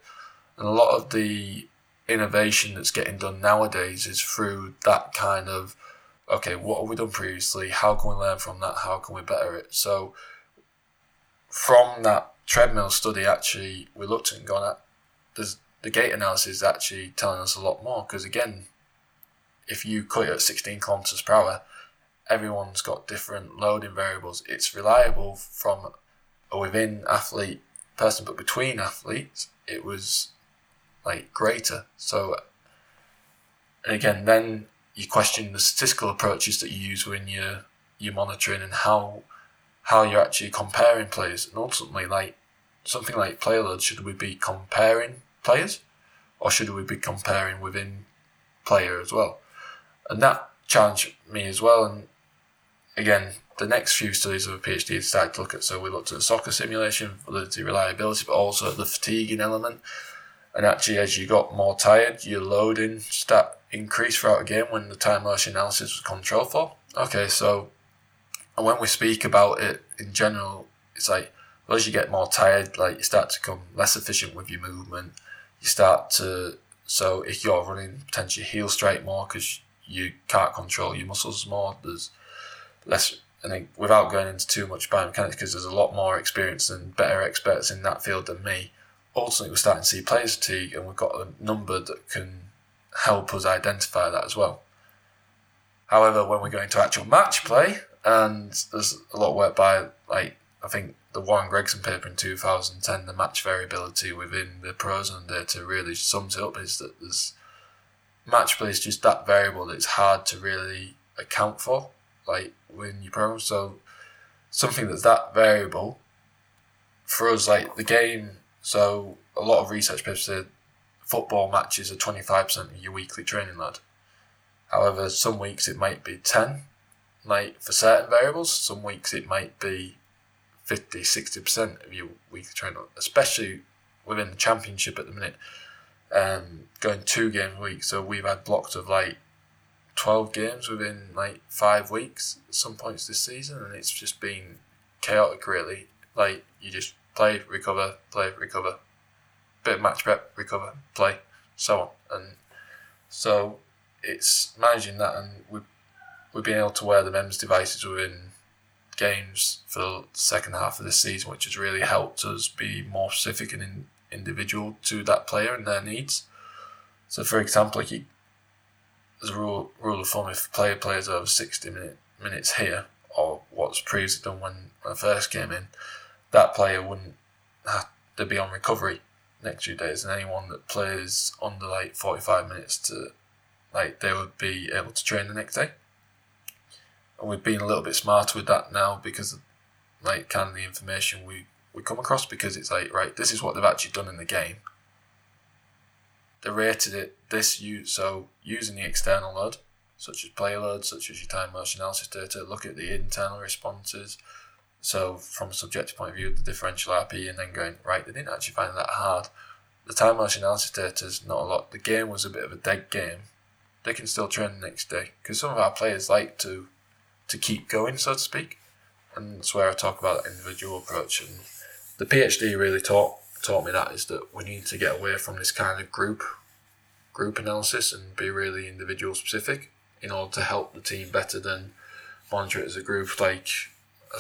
And a lot of the innovation that's getting done nowadays is through that kind of okay, what have we done previously? How can we learn from that? How can we better it? So from that treadmill study, actually, we looked at and gone at there's the gait analysis is actually telling us a lot more because again, if you cut it at 16 kilometers per hour, everyone's got different loading variables. It's reliable from a within athlete person, but between athletes, it was like greater. So, again, then you question the statistical approaches that you use when you're you're monitoring and how how you're actually comparing players, and ultimately, like something like player load, should we be comparing players, or should we be comparing within player as well? And that challenged me as well. And again, the next few studies of a PhD started to look at. So we looked at soccer simulation, validity, reliability, but also the fatiguing element. And actually, as you got more tired, your loading stat increased throughout a game when the time motion analysis was controlled for. Okay, so and when we speak about it in general, it's like well, as you get more tired, like you start to become less efficient with your movement. You start to so if you're running, potentially heel straight more because you can't control your muscles more. There's less, I think, without going into too much biomechanics, because there's a lot more experience and better experts in that field than me. Ultimately, we're starting to see players fatigue, and we've got a number that can help us identify that as well. However, when we go into actual match play, and there's a lot of work by, like, I think the Warren Gregson paper in 2010, the match variability within the Prozone data really sums it up is that there's match play is just that variable that it's hard to really account for, like when you program. So something that's that variable for us, like the game. So a lot of research papers said football matches are twenty five percent of your weekly training load. However, some weeks it might be ten, like for certain variables. Some weeks it might be 50 60% of your weekly training, especially within the championship at the minute um, going two games a week. So we've had blocks of like 12 games within like five weeks at some points this season, and it's just been chaotic, really. Like, you just play, recover, play, recover, bit of match prep, recover, play, so on. And so it's managing that, and we've, we've been able to wear the MEMS devices within games for the second half of the season, which has really helped us be more specific and in, individual to that player and their needs. So, for example, like as a rule, rule of thumb, if a player plays over 60 minute, minutes here, or what's previously done when I first came in, that player wouldn't have to be on recovery next few days. And anyone that plays under like 45 minutes to, like, they would be able to train the next day. And we've been a little bit smarter with that now because, like, kind of the information we we come across because it's like right this is what they've actually done in the game. They rated it this you so using the external load such as player load such as your time motion analysis data look at the internal responses. So from a subjective point of view the differential RPE and then going right they didn't actually find that hard. The time motion analysis data is not a lot. The game was a bit of a dead game. They can still train the next day because some of our players like to to keep going so to speak and that's where I talk about that individual approach and the PhD really taught taught me that is that we need to get away from this kind of group group analysis and be really individual specific in order to help the team better than monitor it as a group. Like I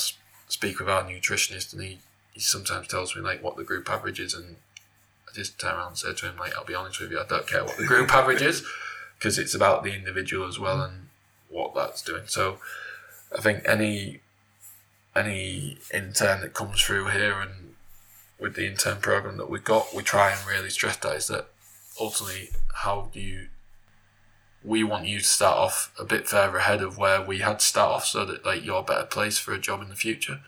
speak with our nutritionist and he, he sometimes tells me like what the group average is and I just turn around and say to him like I'll be honest with you I don't care what the group *laughs* average is because it's about the individual as well and what that's doing. So I think any any intern that comes through here and with the intern program that we've got, we try and really stress that is that ultimately, how do you? We want you to start off a bit further ahead of where we had to start off, so that like you're a better place for a job in the future.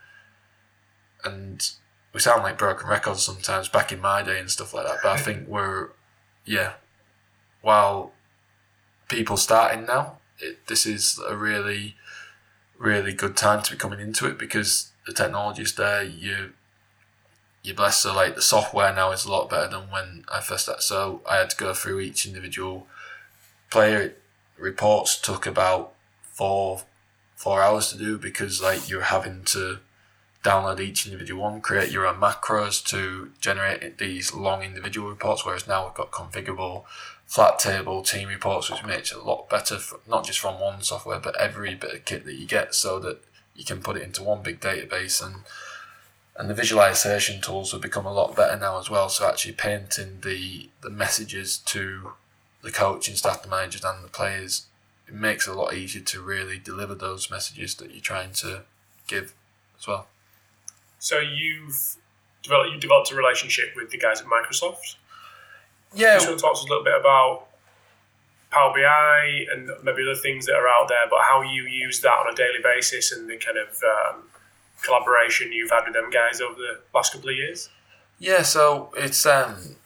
And we sound like broken records sometimes back in my day and stuff like that. But I think we're, yeah, while people starting now, it, this is a really, really good time to be coming into it because the technology is there. You, you're blessed. Like the software now is a lot better than when I first started. So I had to go through each individual player. Reports took about four, four hours to do because like you're having to download each individual one, create your own macros to generate these long individual reports. Whereas now we've got configurable flat table team reports, which makes it a lot better, for, not just from one software, but every bit of kit that you get, so that you can put it into one big database and and the visualization tools have become a lot better now as well. So actually painting the the messages to the coach and staff, the managers, and the players, it makes it a lot easier to really deliver those messages that you're trying to give as well. So you've developed you developed a relationship with the guys at Microsoft. Yeah. Just want to talk to us a little bit about Power BI and maybe other things that are out there, but how you use that on a daily basis and the kind of um, collaboration you've had with them guys over the last couple of years. Yeah, so it's um,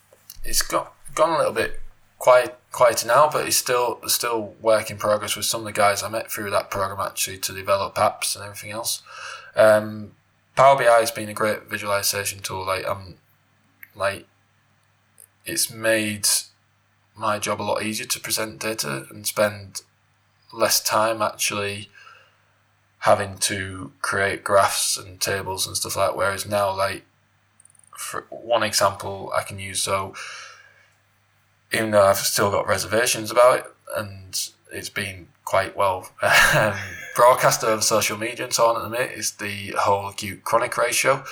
it's got gone a little bit quiet quieter now, but it's still still work in progress with some of the guys I met through that program actually to develop apps and everything else. Um, Power BI has been a great visualization tool. Like I'm like it's made my job a lot easier to present data and spend less time actually having to create graphs and tables and stuff like that. Whereas now, like for one example, I can use so even though I've still got reservations about it and it's been quite well *laughs* um, broadcast over social media and so on at the minute is the whole acute chronic ratio.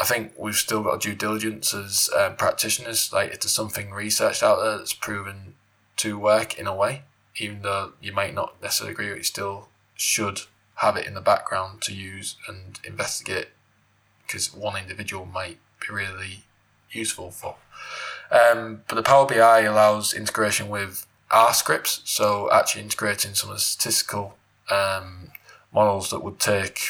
I think we've still got due diligence as um, practitioners. Like, if there's something researched out there that's proven to work in a way, even though you might not necessarily agree with it, still should have it in the background to use and investigate because one individual might be really useful for. Um, but the Power BI allows integration with R scripts, so actually integrating some of the statistical um, models that would take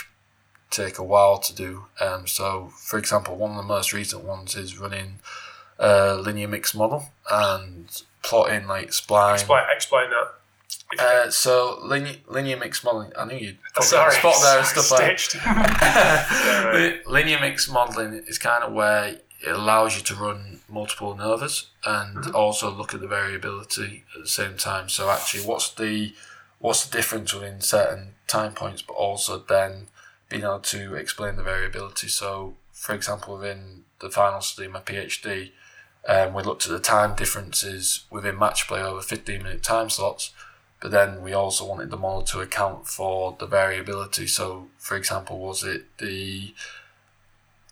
take a while to do. Um, so, for example, one of the most recent ones is running a linear mix model and plotting like spline. Explain, explain that. Uh, so linear linear mix modeling. I knew you'd Sorry, spot there and *laughs* stuff like that. *laughs* Linear mix modeling is kind of where it allows you to run multiple ANOVAs and also look at the variability at the same time. So actually, what's the what's the difference within certain time points, but also then being able to explain the variability. So, for example, within the final study, my PhD, um, we looked at the time differences within match play over 15 minute time slots, but then we also wanted the model to account for the variability. So, for example, was it the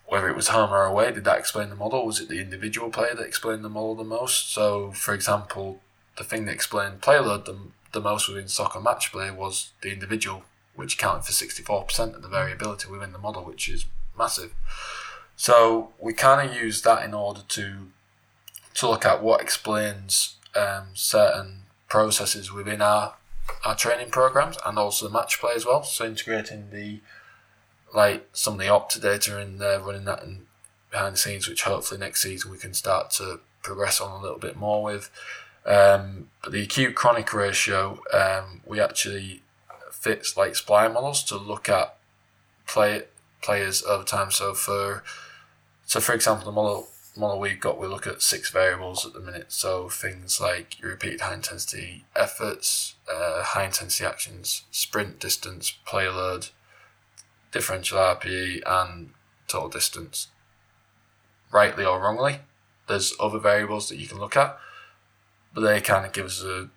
whether it was home or away, did that explain the model? Was it the individual player that explained the model the most? So, for example, the thing that explained player load the, the most within soccer match play was the individual which accounted for 64% of the variability within the model, which is massive. So we kind of use that in order to to look at what explains um, certain processes within our our training programs and also the match play as well. So integrating the like some of the Opta data in there, running that in behind the scenes, which hopefully next season we can start to progress on a little bit more with. Um, but the acute chronic ratio, um, we actually fits like spline models to look at play players over time. So for so for example, the model model we've got, we look at six variables at the minute. So things like your repeated high intensity efforts, uh, high intensity actions, sprint distance, player load, differential RPE, and total distance. Rightly or wrongly, there's other variables that you can look at, but they kind of give us a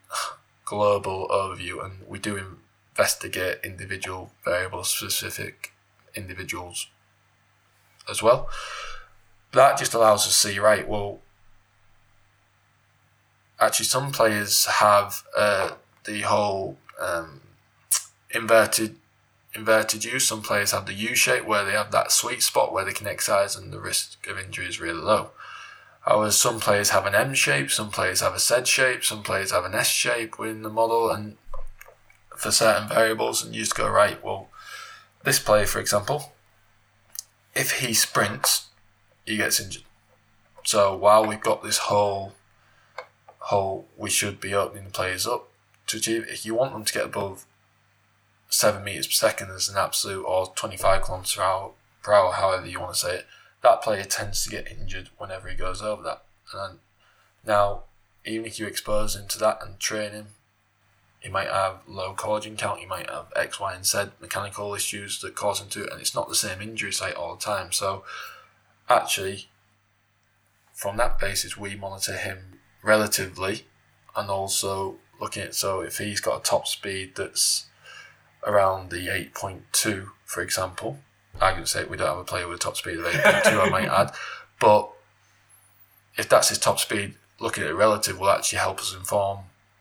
global overview, and we do investigate individual variable specific individuals as well. That just allows us to see, right, well, actually, some players have uh, the whole um, inverted inverted U. Some players have the U shape where they have that sweet spot where they can exercise and the risk of injury is really low. However, some players have an M shape, some players have a Z shape, some players have an S shape within the model, and for certain variables, and you just go right. Well, this player, for example, if he sprints, he gets injured. So while we've got this whole whole, we should be opening the players up to achieve. If you want them to get above seven meters per second as an absolute, or twenty five kilometers per hour, per hour, however you want to say it, that player tends to get injured whenever he goes over that. And now, even if you expose him to that and train him, he might have low collagen count, he might have X, Y, and Z mechanical issues that cause him to, and it's not the same injury site all the time. So, actually, from that basis, we monitor him relatively, and also looking at so if he's got a top speed that's around the 8.2, for example, argument's say we don't have a player with a top speed of 8.2, I might add. *laughs* But if that's his top speed, looking at it relative will actually help us inform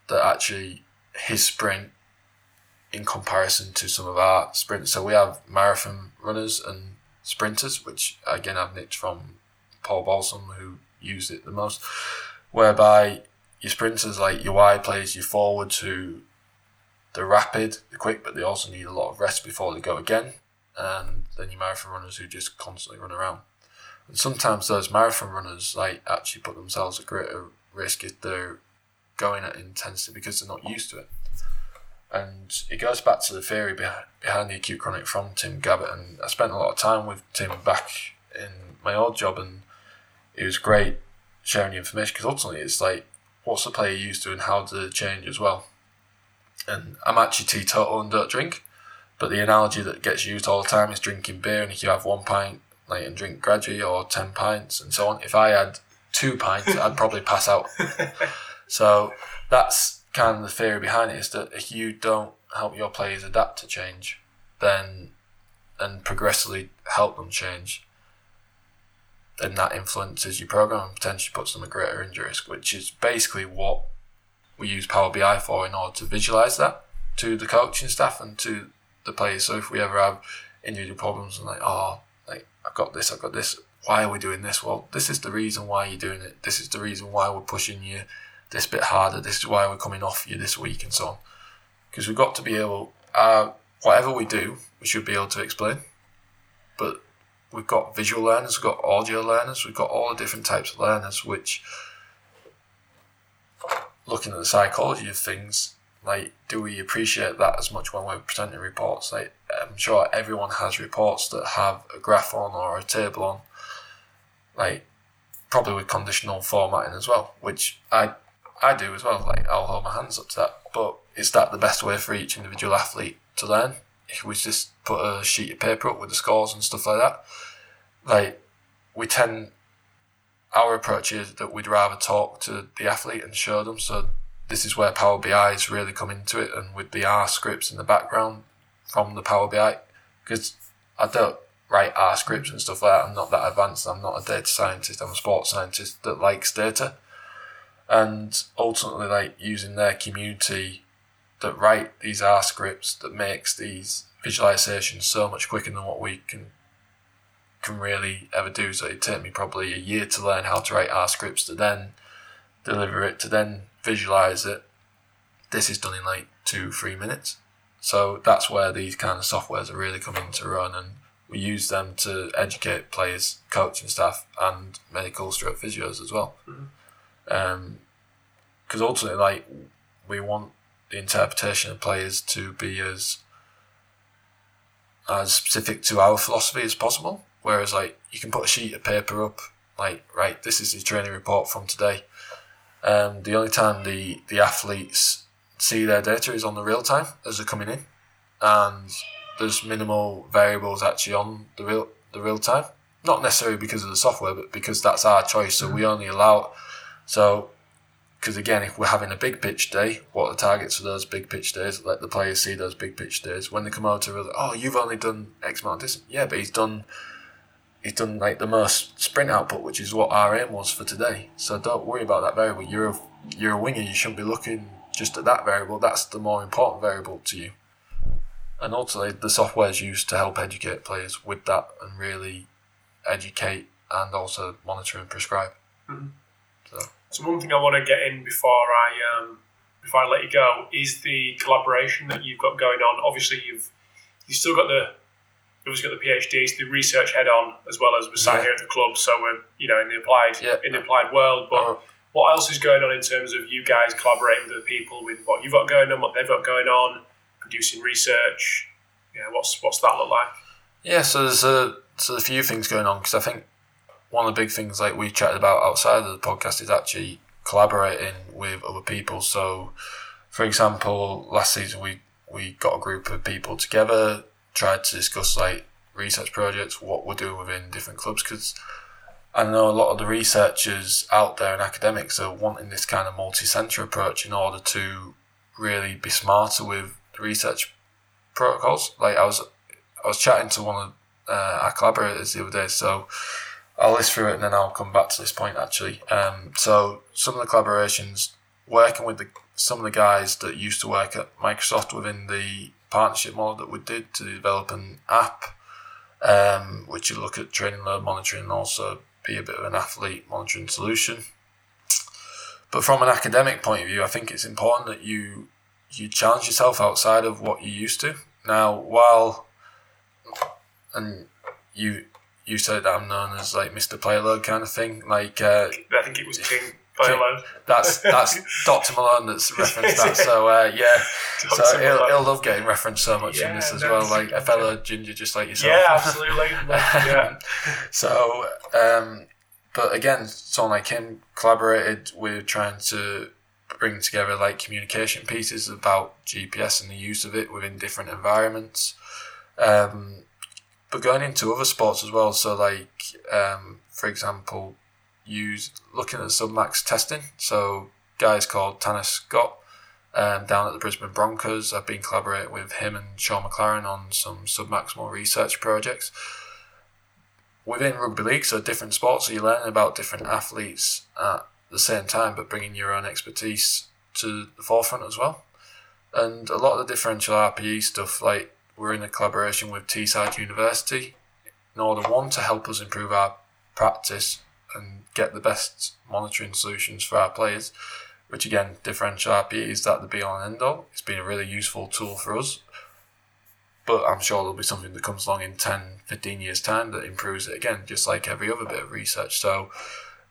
that actually his sprint in comparison to some of our sprints. So we have marathon runners and sprinters, which again I've nicked from Paul Balsom, who used it the most, whereby your sprinters like your wide players, your forwards who they're rapid, they're quick, but they also need a lot of rest before they go again and then your marathon runners who just constantly run around. And sometimes those marathon runners like actually put themselves at greater risk if they're going at intensity because they're not used to it. And it goes back to the theory behind the acute chronic from Tim Gabbett. And I spent a lot of time with Tim back in my old job, and it was great sharing the information because ultimately it's like, what's the player used to and how do they change as well? And I'm actually teetotal and don't drink. But the analogy that gets used all the time is drinking beer, and if you have one pint like and drink gradually or ten pints and so on, if I had two pints, I'd probably pass out. *laughs* So that's kind of the theory behind it is that if you don't help your players adapt to change, then and progressively help them change, then that influences your program and potentially puts them at greater injury risk, which is basically what we use Power BI for in order to visualize that to the coaching staff and to the players. So if we ever have individual problems and like, oh, like I've got this, I've got this. Why are we doing this? Well, this is the reason why you're doing it. This is the reason why we're pushing you this bit harder. This is why we're coming off you this week and so on. Because we've got to be able, uh, whatever we do, we should be able to explain. But we've got visual learners, we've got audio learners, we've got all the different types of learners, which, looking at the psychology of things, like, do we appreciate that as much when we're presenting reports? Like, I'm sure everyone has reports that have a graph on or a table on, like, probably with conditional formatting as well, which I I do as well. Like, I'll hold my hands up to that. But is that the best way for each individual athlete to learn? If we just put a sheet of paper up with the scores and stuff like that, like, we tend our approach is that we'd rather talk to the athlete and show them. So this is where Power BI is really come into it, and with the R scripts in the background from the Power BI, because I don't write R scripts and stuff like that. I'm not that advanced. I'm not a data scientist. I'm a sports scientist that likes data, and ultimately, like using their community that write these R scripts that makes these visualizations so much quicker than what we can can really ever do. So it took me probably a year to learn how to write R scripts to then deliver it to then visualize it. This is done in like two, three minutes. So that's where these kind of softwares are really coming to run, and we use them to educate players, coaching staff, and medical stroke physios as well. Mm-hmm. Because um, ultimately, like we want the interpretation of players to be as as specific to our philosophy as possible. Whereas, like you can put a sheet of paper up, like right, this is the training report from today um, the only time the, the athletes see their data is on the real time as they're coming in, and there's minimal variables actually on the real the real time. Not necessarily because of the software, but because that's our choice. So we mm-hmm. only allow. So, because again, if we're having a big pitch day, what are the targets for those big pitch days? Let the players see those big pitch days. When they come out to real, oh, you've only done X amount of distance. Yeah, but he's done he's done like the most sprint output, which is what our aim was for today. So don't worry about that variable. You're a, you're a winger. You shouldn't be looking just at that variable. That's the more important variable to you. And ultimately, the software is used to help educate players with that and really educate and also monitor and prescribe. Mhm. So So one thing I want to get in before I um, before I let you go is the collaboration that you've got going on. Obviously, you've you've still got the you've got the PhDs, the research head on, as well as we're sat Yeah. here at the club. So we're you know in the applied Yeah. in the applied world. But Oh. what else is going on in terms of you guys collaborating with people with what you've got going on, what they've got going on, producing research? Yeah, what's what's that look like? Yeah, so there's a so there's a few things going on because I think one of the big things like we chatted about outside of the podcast is actually collaborating with other people. So, for example, last season we we got a group of people together, tried to discuss like research projects, what we're doing within different clubs because. I know a lot of the researchers out there and academics are wanting this kind of multi-center approach in order to really be smarter with the research protocols. Like I was I was chatting to one of uh, our collaborators the other day, so I'll list through it and then I'll come back to this point actually. Um, so some of the collaborations, working with the some of the guys that used to work at Microsoft within the partnership model that we did to develop an app, um, which you look at training load monitoring and also be a bit of an athlete monitoring solution. But from an academic point of view, I think it's important that you you challenge yourself outside of what you used to. Now, while and you you said that I'm known as like Mr. Playload kind of thing, like uh, I think it was King Playload. *laughs* that's that's Dr. Malone that's referenced that. So uh, yeah, *laughs* so he'll, he'll love getting referenced so much in this as well, like a fellow ginger just like yourself. Yeah, *laughs* absolutely. yeah. So, um, but again, someone like him collaborated with trying to bring together like communication pieces about GPS and the use of it within different environments. Um, but going into other sports as well, so like um, for example, use looking at submax testing. So guys called Tannath Scott um, down at the Brisbane Broncos. I've been collaborating with him and Shaun McLaren on some submaximal research projects within rugby league, so different sports, so you're learning about different athletes at the same time, but bringing your own expertise to the forefront as well. And a lot of the differential RPE stuff, like we're in a collaboration with Teesside University in order one to help us improve our practice and get the best monitoring solutions for our players. Which again, differential RPE is that the be all and end all. It's been a really useful tool for us but I'm sure there'll be something that comes along in 10, 15 years' time that improves it again, just like every other bit of research. So,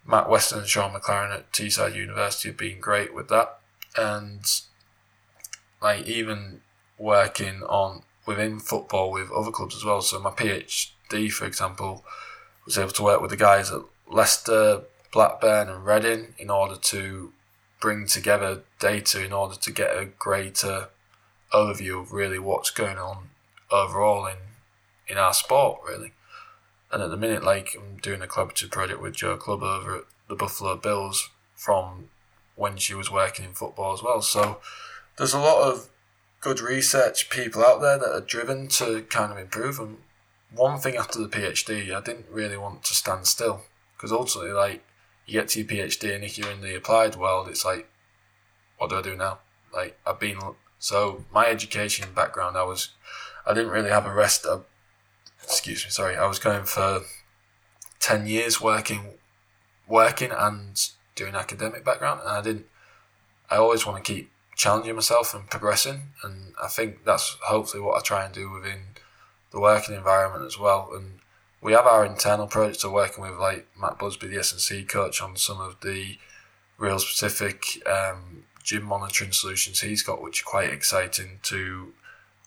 Matt Weston and Shaun McLaren at Teesside University have been great with that. And, like, even working on within football with other clubs as well. So, my PhD, for example, was able to work with the guys at Leicester, Blackburn, and Reading in order to bring together data in order to get a greater overview of really what's going on overall in in our sport really. And at the minute, like I'm doing a collaborative project with Jo Clubb over at the Buffalo Bills from when she was working in football as well. So there's a lot of good research people out there that are driven to kind of improve. And one thing after the PhD, I didn't really want to stand still because ultimately, like you get to your PhD, and if you're in the applied world, it's like, what do I do now? Like I've been so my education background, I was, I didn't really have a rest. Of, excuse me, sorry. I was going for ten years working, working and doing academic background, and I didn't. I always want to keep challenging myself and progressing, and I think that's hopefully what I try and do within the working environment as well. And we have our internal projects of working with like Matt Busby, the S and C coach, on some of the real specific um, gym monitoring solutions he's got, which are quite exciting to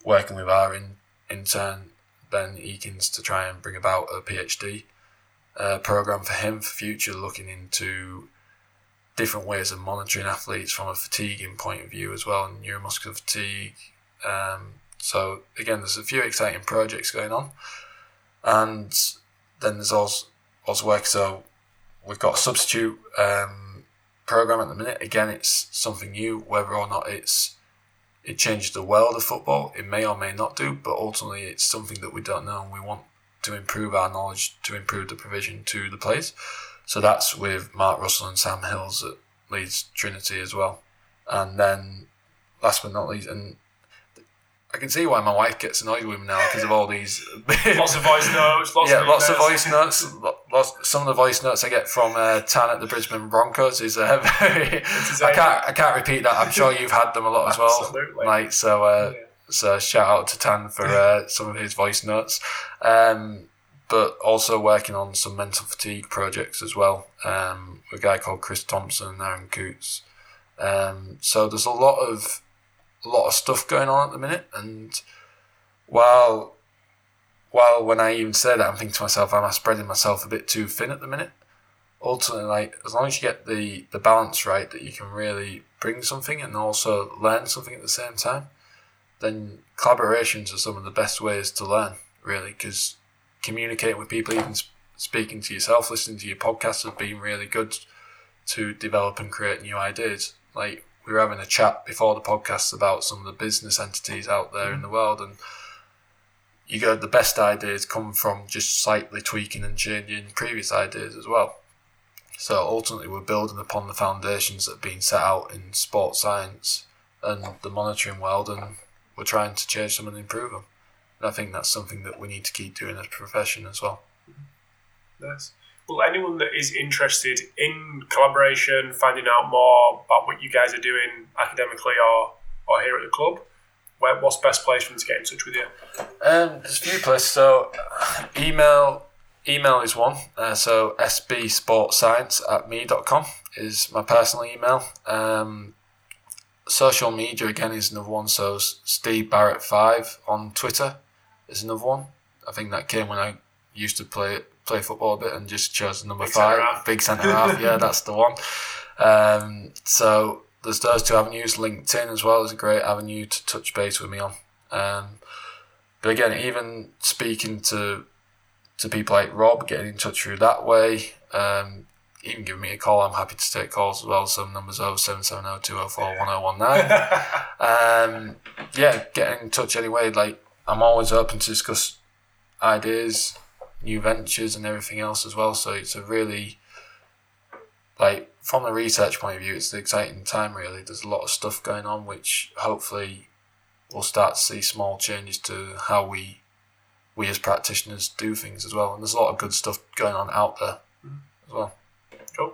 working with our in, intern Ben Eakins to try and bring about a PhD uh, program for him for future, looking into different ways of monitoring athletes from a fatiguing point of view as well, and neuromuscular fatigue. Um, so again, there's a few exciting projects going on, and then there's also also work. So we've got a substitute. Um, program at the minute. Again, it's something new. Whether or not it's it changes the world of football, it may or may not do. But ultimately, it's something that we don't know, and we want to improve our knowledge to improve the provision to the players. So that's with Mark Russell and Sam Hills at Leeds Trinity as well. And then, last but not least, and I can see why my wife gets annoyed with me now because of all these. *laughs* lots of voice notes. Lots yeah, of lots of voice notes. Lots, some of the voice notes I get from uh, Tan at the Brisbane Broncos is uh, *laughs* very. I can't. I can't repeat that. I'm sure you've had them a lot as well. Absolutely. Like so. Uh, Yeah. So shout out to Tan for uh, some of his voice notes, um, but also working on some mental fatigue projects as well. Um, a guy called Chris Thompson and Aaron Coutts. Um, so there's a lot of a lot of stuff going on at the minute, and while while when I even say that, I'm thinking to myself, am I spreading myself a bit too thin at the minute? Ultimately, like as long as you get the the balance right, that you can really bring something and also learn something at the same time, then collaborations are some of the best ways to learn, really, because communicating with people, even speaking to yourself, listening to your podcasts has been really good to develop and create new ideas. Like we were having a chat before the podcast about some of the business entities out there in the mm-hmm. world, and you go the best ideas come from just slightly tweaking and changing previous ideas as well. So ultimately, we're building upon the foundations that have been set out in sports science and the monitoring world, and we're trying to change them and improve them. And I think that's something that we need to keep doing as a profession as well. Nice. Well, anyone that is interested in collaboration, finding out more about what you guys are doing academically or, or here at the club, where, what's the best place for them to get in touch with you? Um, there's a few places. So, email email is one. Uh, so sbsportscience at me.com is my personal email. Um, social media again is another one. So Steve Barrett five on Twitter is another one. I think that came when I used to play play football a bit and just chose number Big five, centre big centre half. *laughs* Yeah, that's the one. Um, so there's those two avenues. LinkedIn as well is a great avenue to touch base with me on. Um, but again, even speaking to to people like Rob, getting in touch through that way, um, even giving me a call, I'm happy to take calls as well. Some numbers 0770 204 1019. *laughs* Um, yeah, getting in touch anyway. Like, I'm always open to discuss ideas, new ventures, and everything else as well. So it's a really, like, from the research point of view, it's an exciting time, really. There's a lot of stuff going on, which hopefully we'll start to see small changes to how we we as practitioners do things as well. And there's a lot of good stuff going on out there mm-hmm. as well. Cool.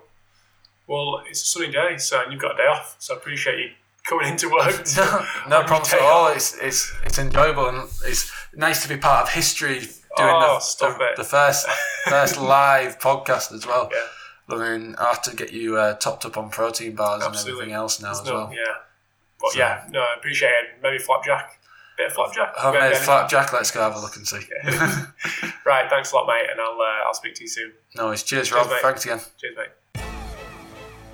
Well, it's a sunny day, so and you've got a day off, so I appreciate you coming into work. *laughs* No, no problems at all. off. It's, it's it's enjoyable and it's nice to be part of history doing Oh, the, the, the first *laughs* first live podcast as well. Yeah. I mean, I have to get you uh, topped up on protein bars Absolutely. and everything else now There's as no- well. Yeah. But So- yeah, no, I appreciate it. Maybe flapjack. Bit of flapjack. Homemade Yeah, flapjack. Let's go have a look and see. *laughs* Right, thanks a lot, mate, and I'll uh, I'll speak to you soon. no, worries. cheers, Rob. mate. Thanks again. Cheers, mate.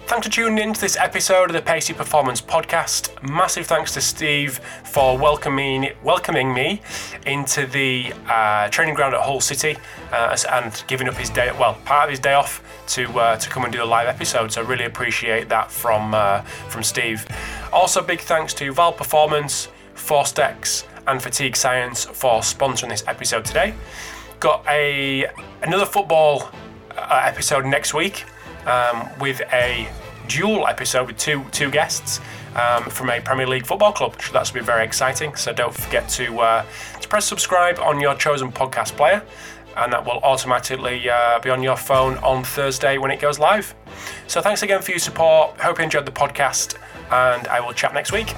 Thanks for tuning in to this episode of the Pacey Performance Podcast. Massive thanks to Steve for welcoming welcoming me into the uh, training ground at Hull City uh, and giving up his day, well, part of his day off to uh, to come and do a live episode. So really appreciate that from uh, from Steve. Also, big thanks to Vald Performance, ForceDecks, and Fatigue Science for sponsoring this episode today. Got a another football uh, episode next week um, with a dual episode with two two guests um, from a Premier League football club. That's will be very exciting. So don't forget to uh, to press subscribe on your chosen podcast player, and that will automatically uh, be on your phone on Thursday when it goes live. So thanks again for your support. Hope you enjoyed the podcast, and I will chat next week.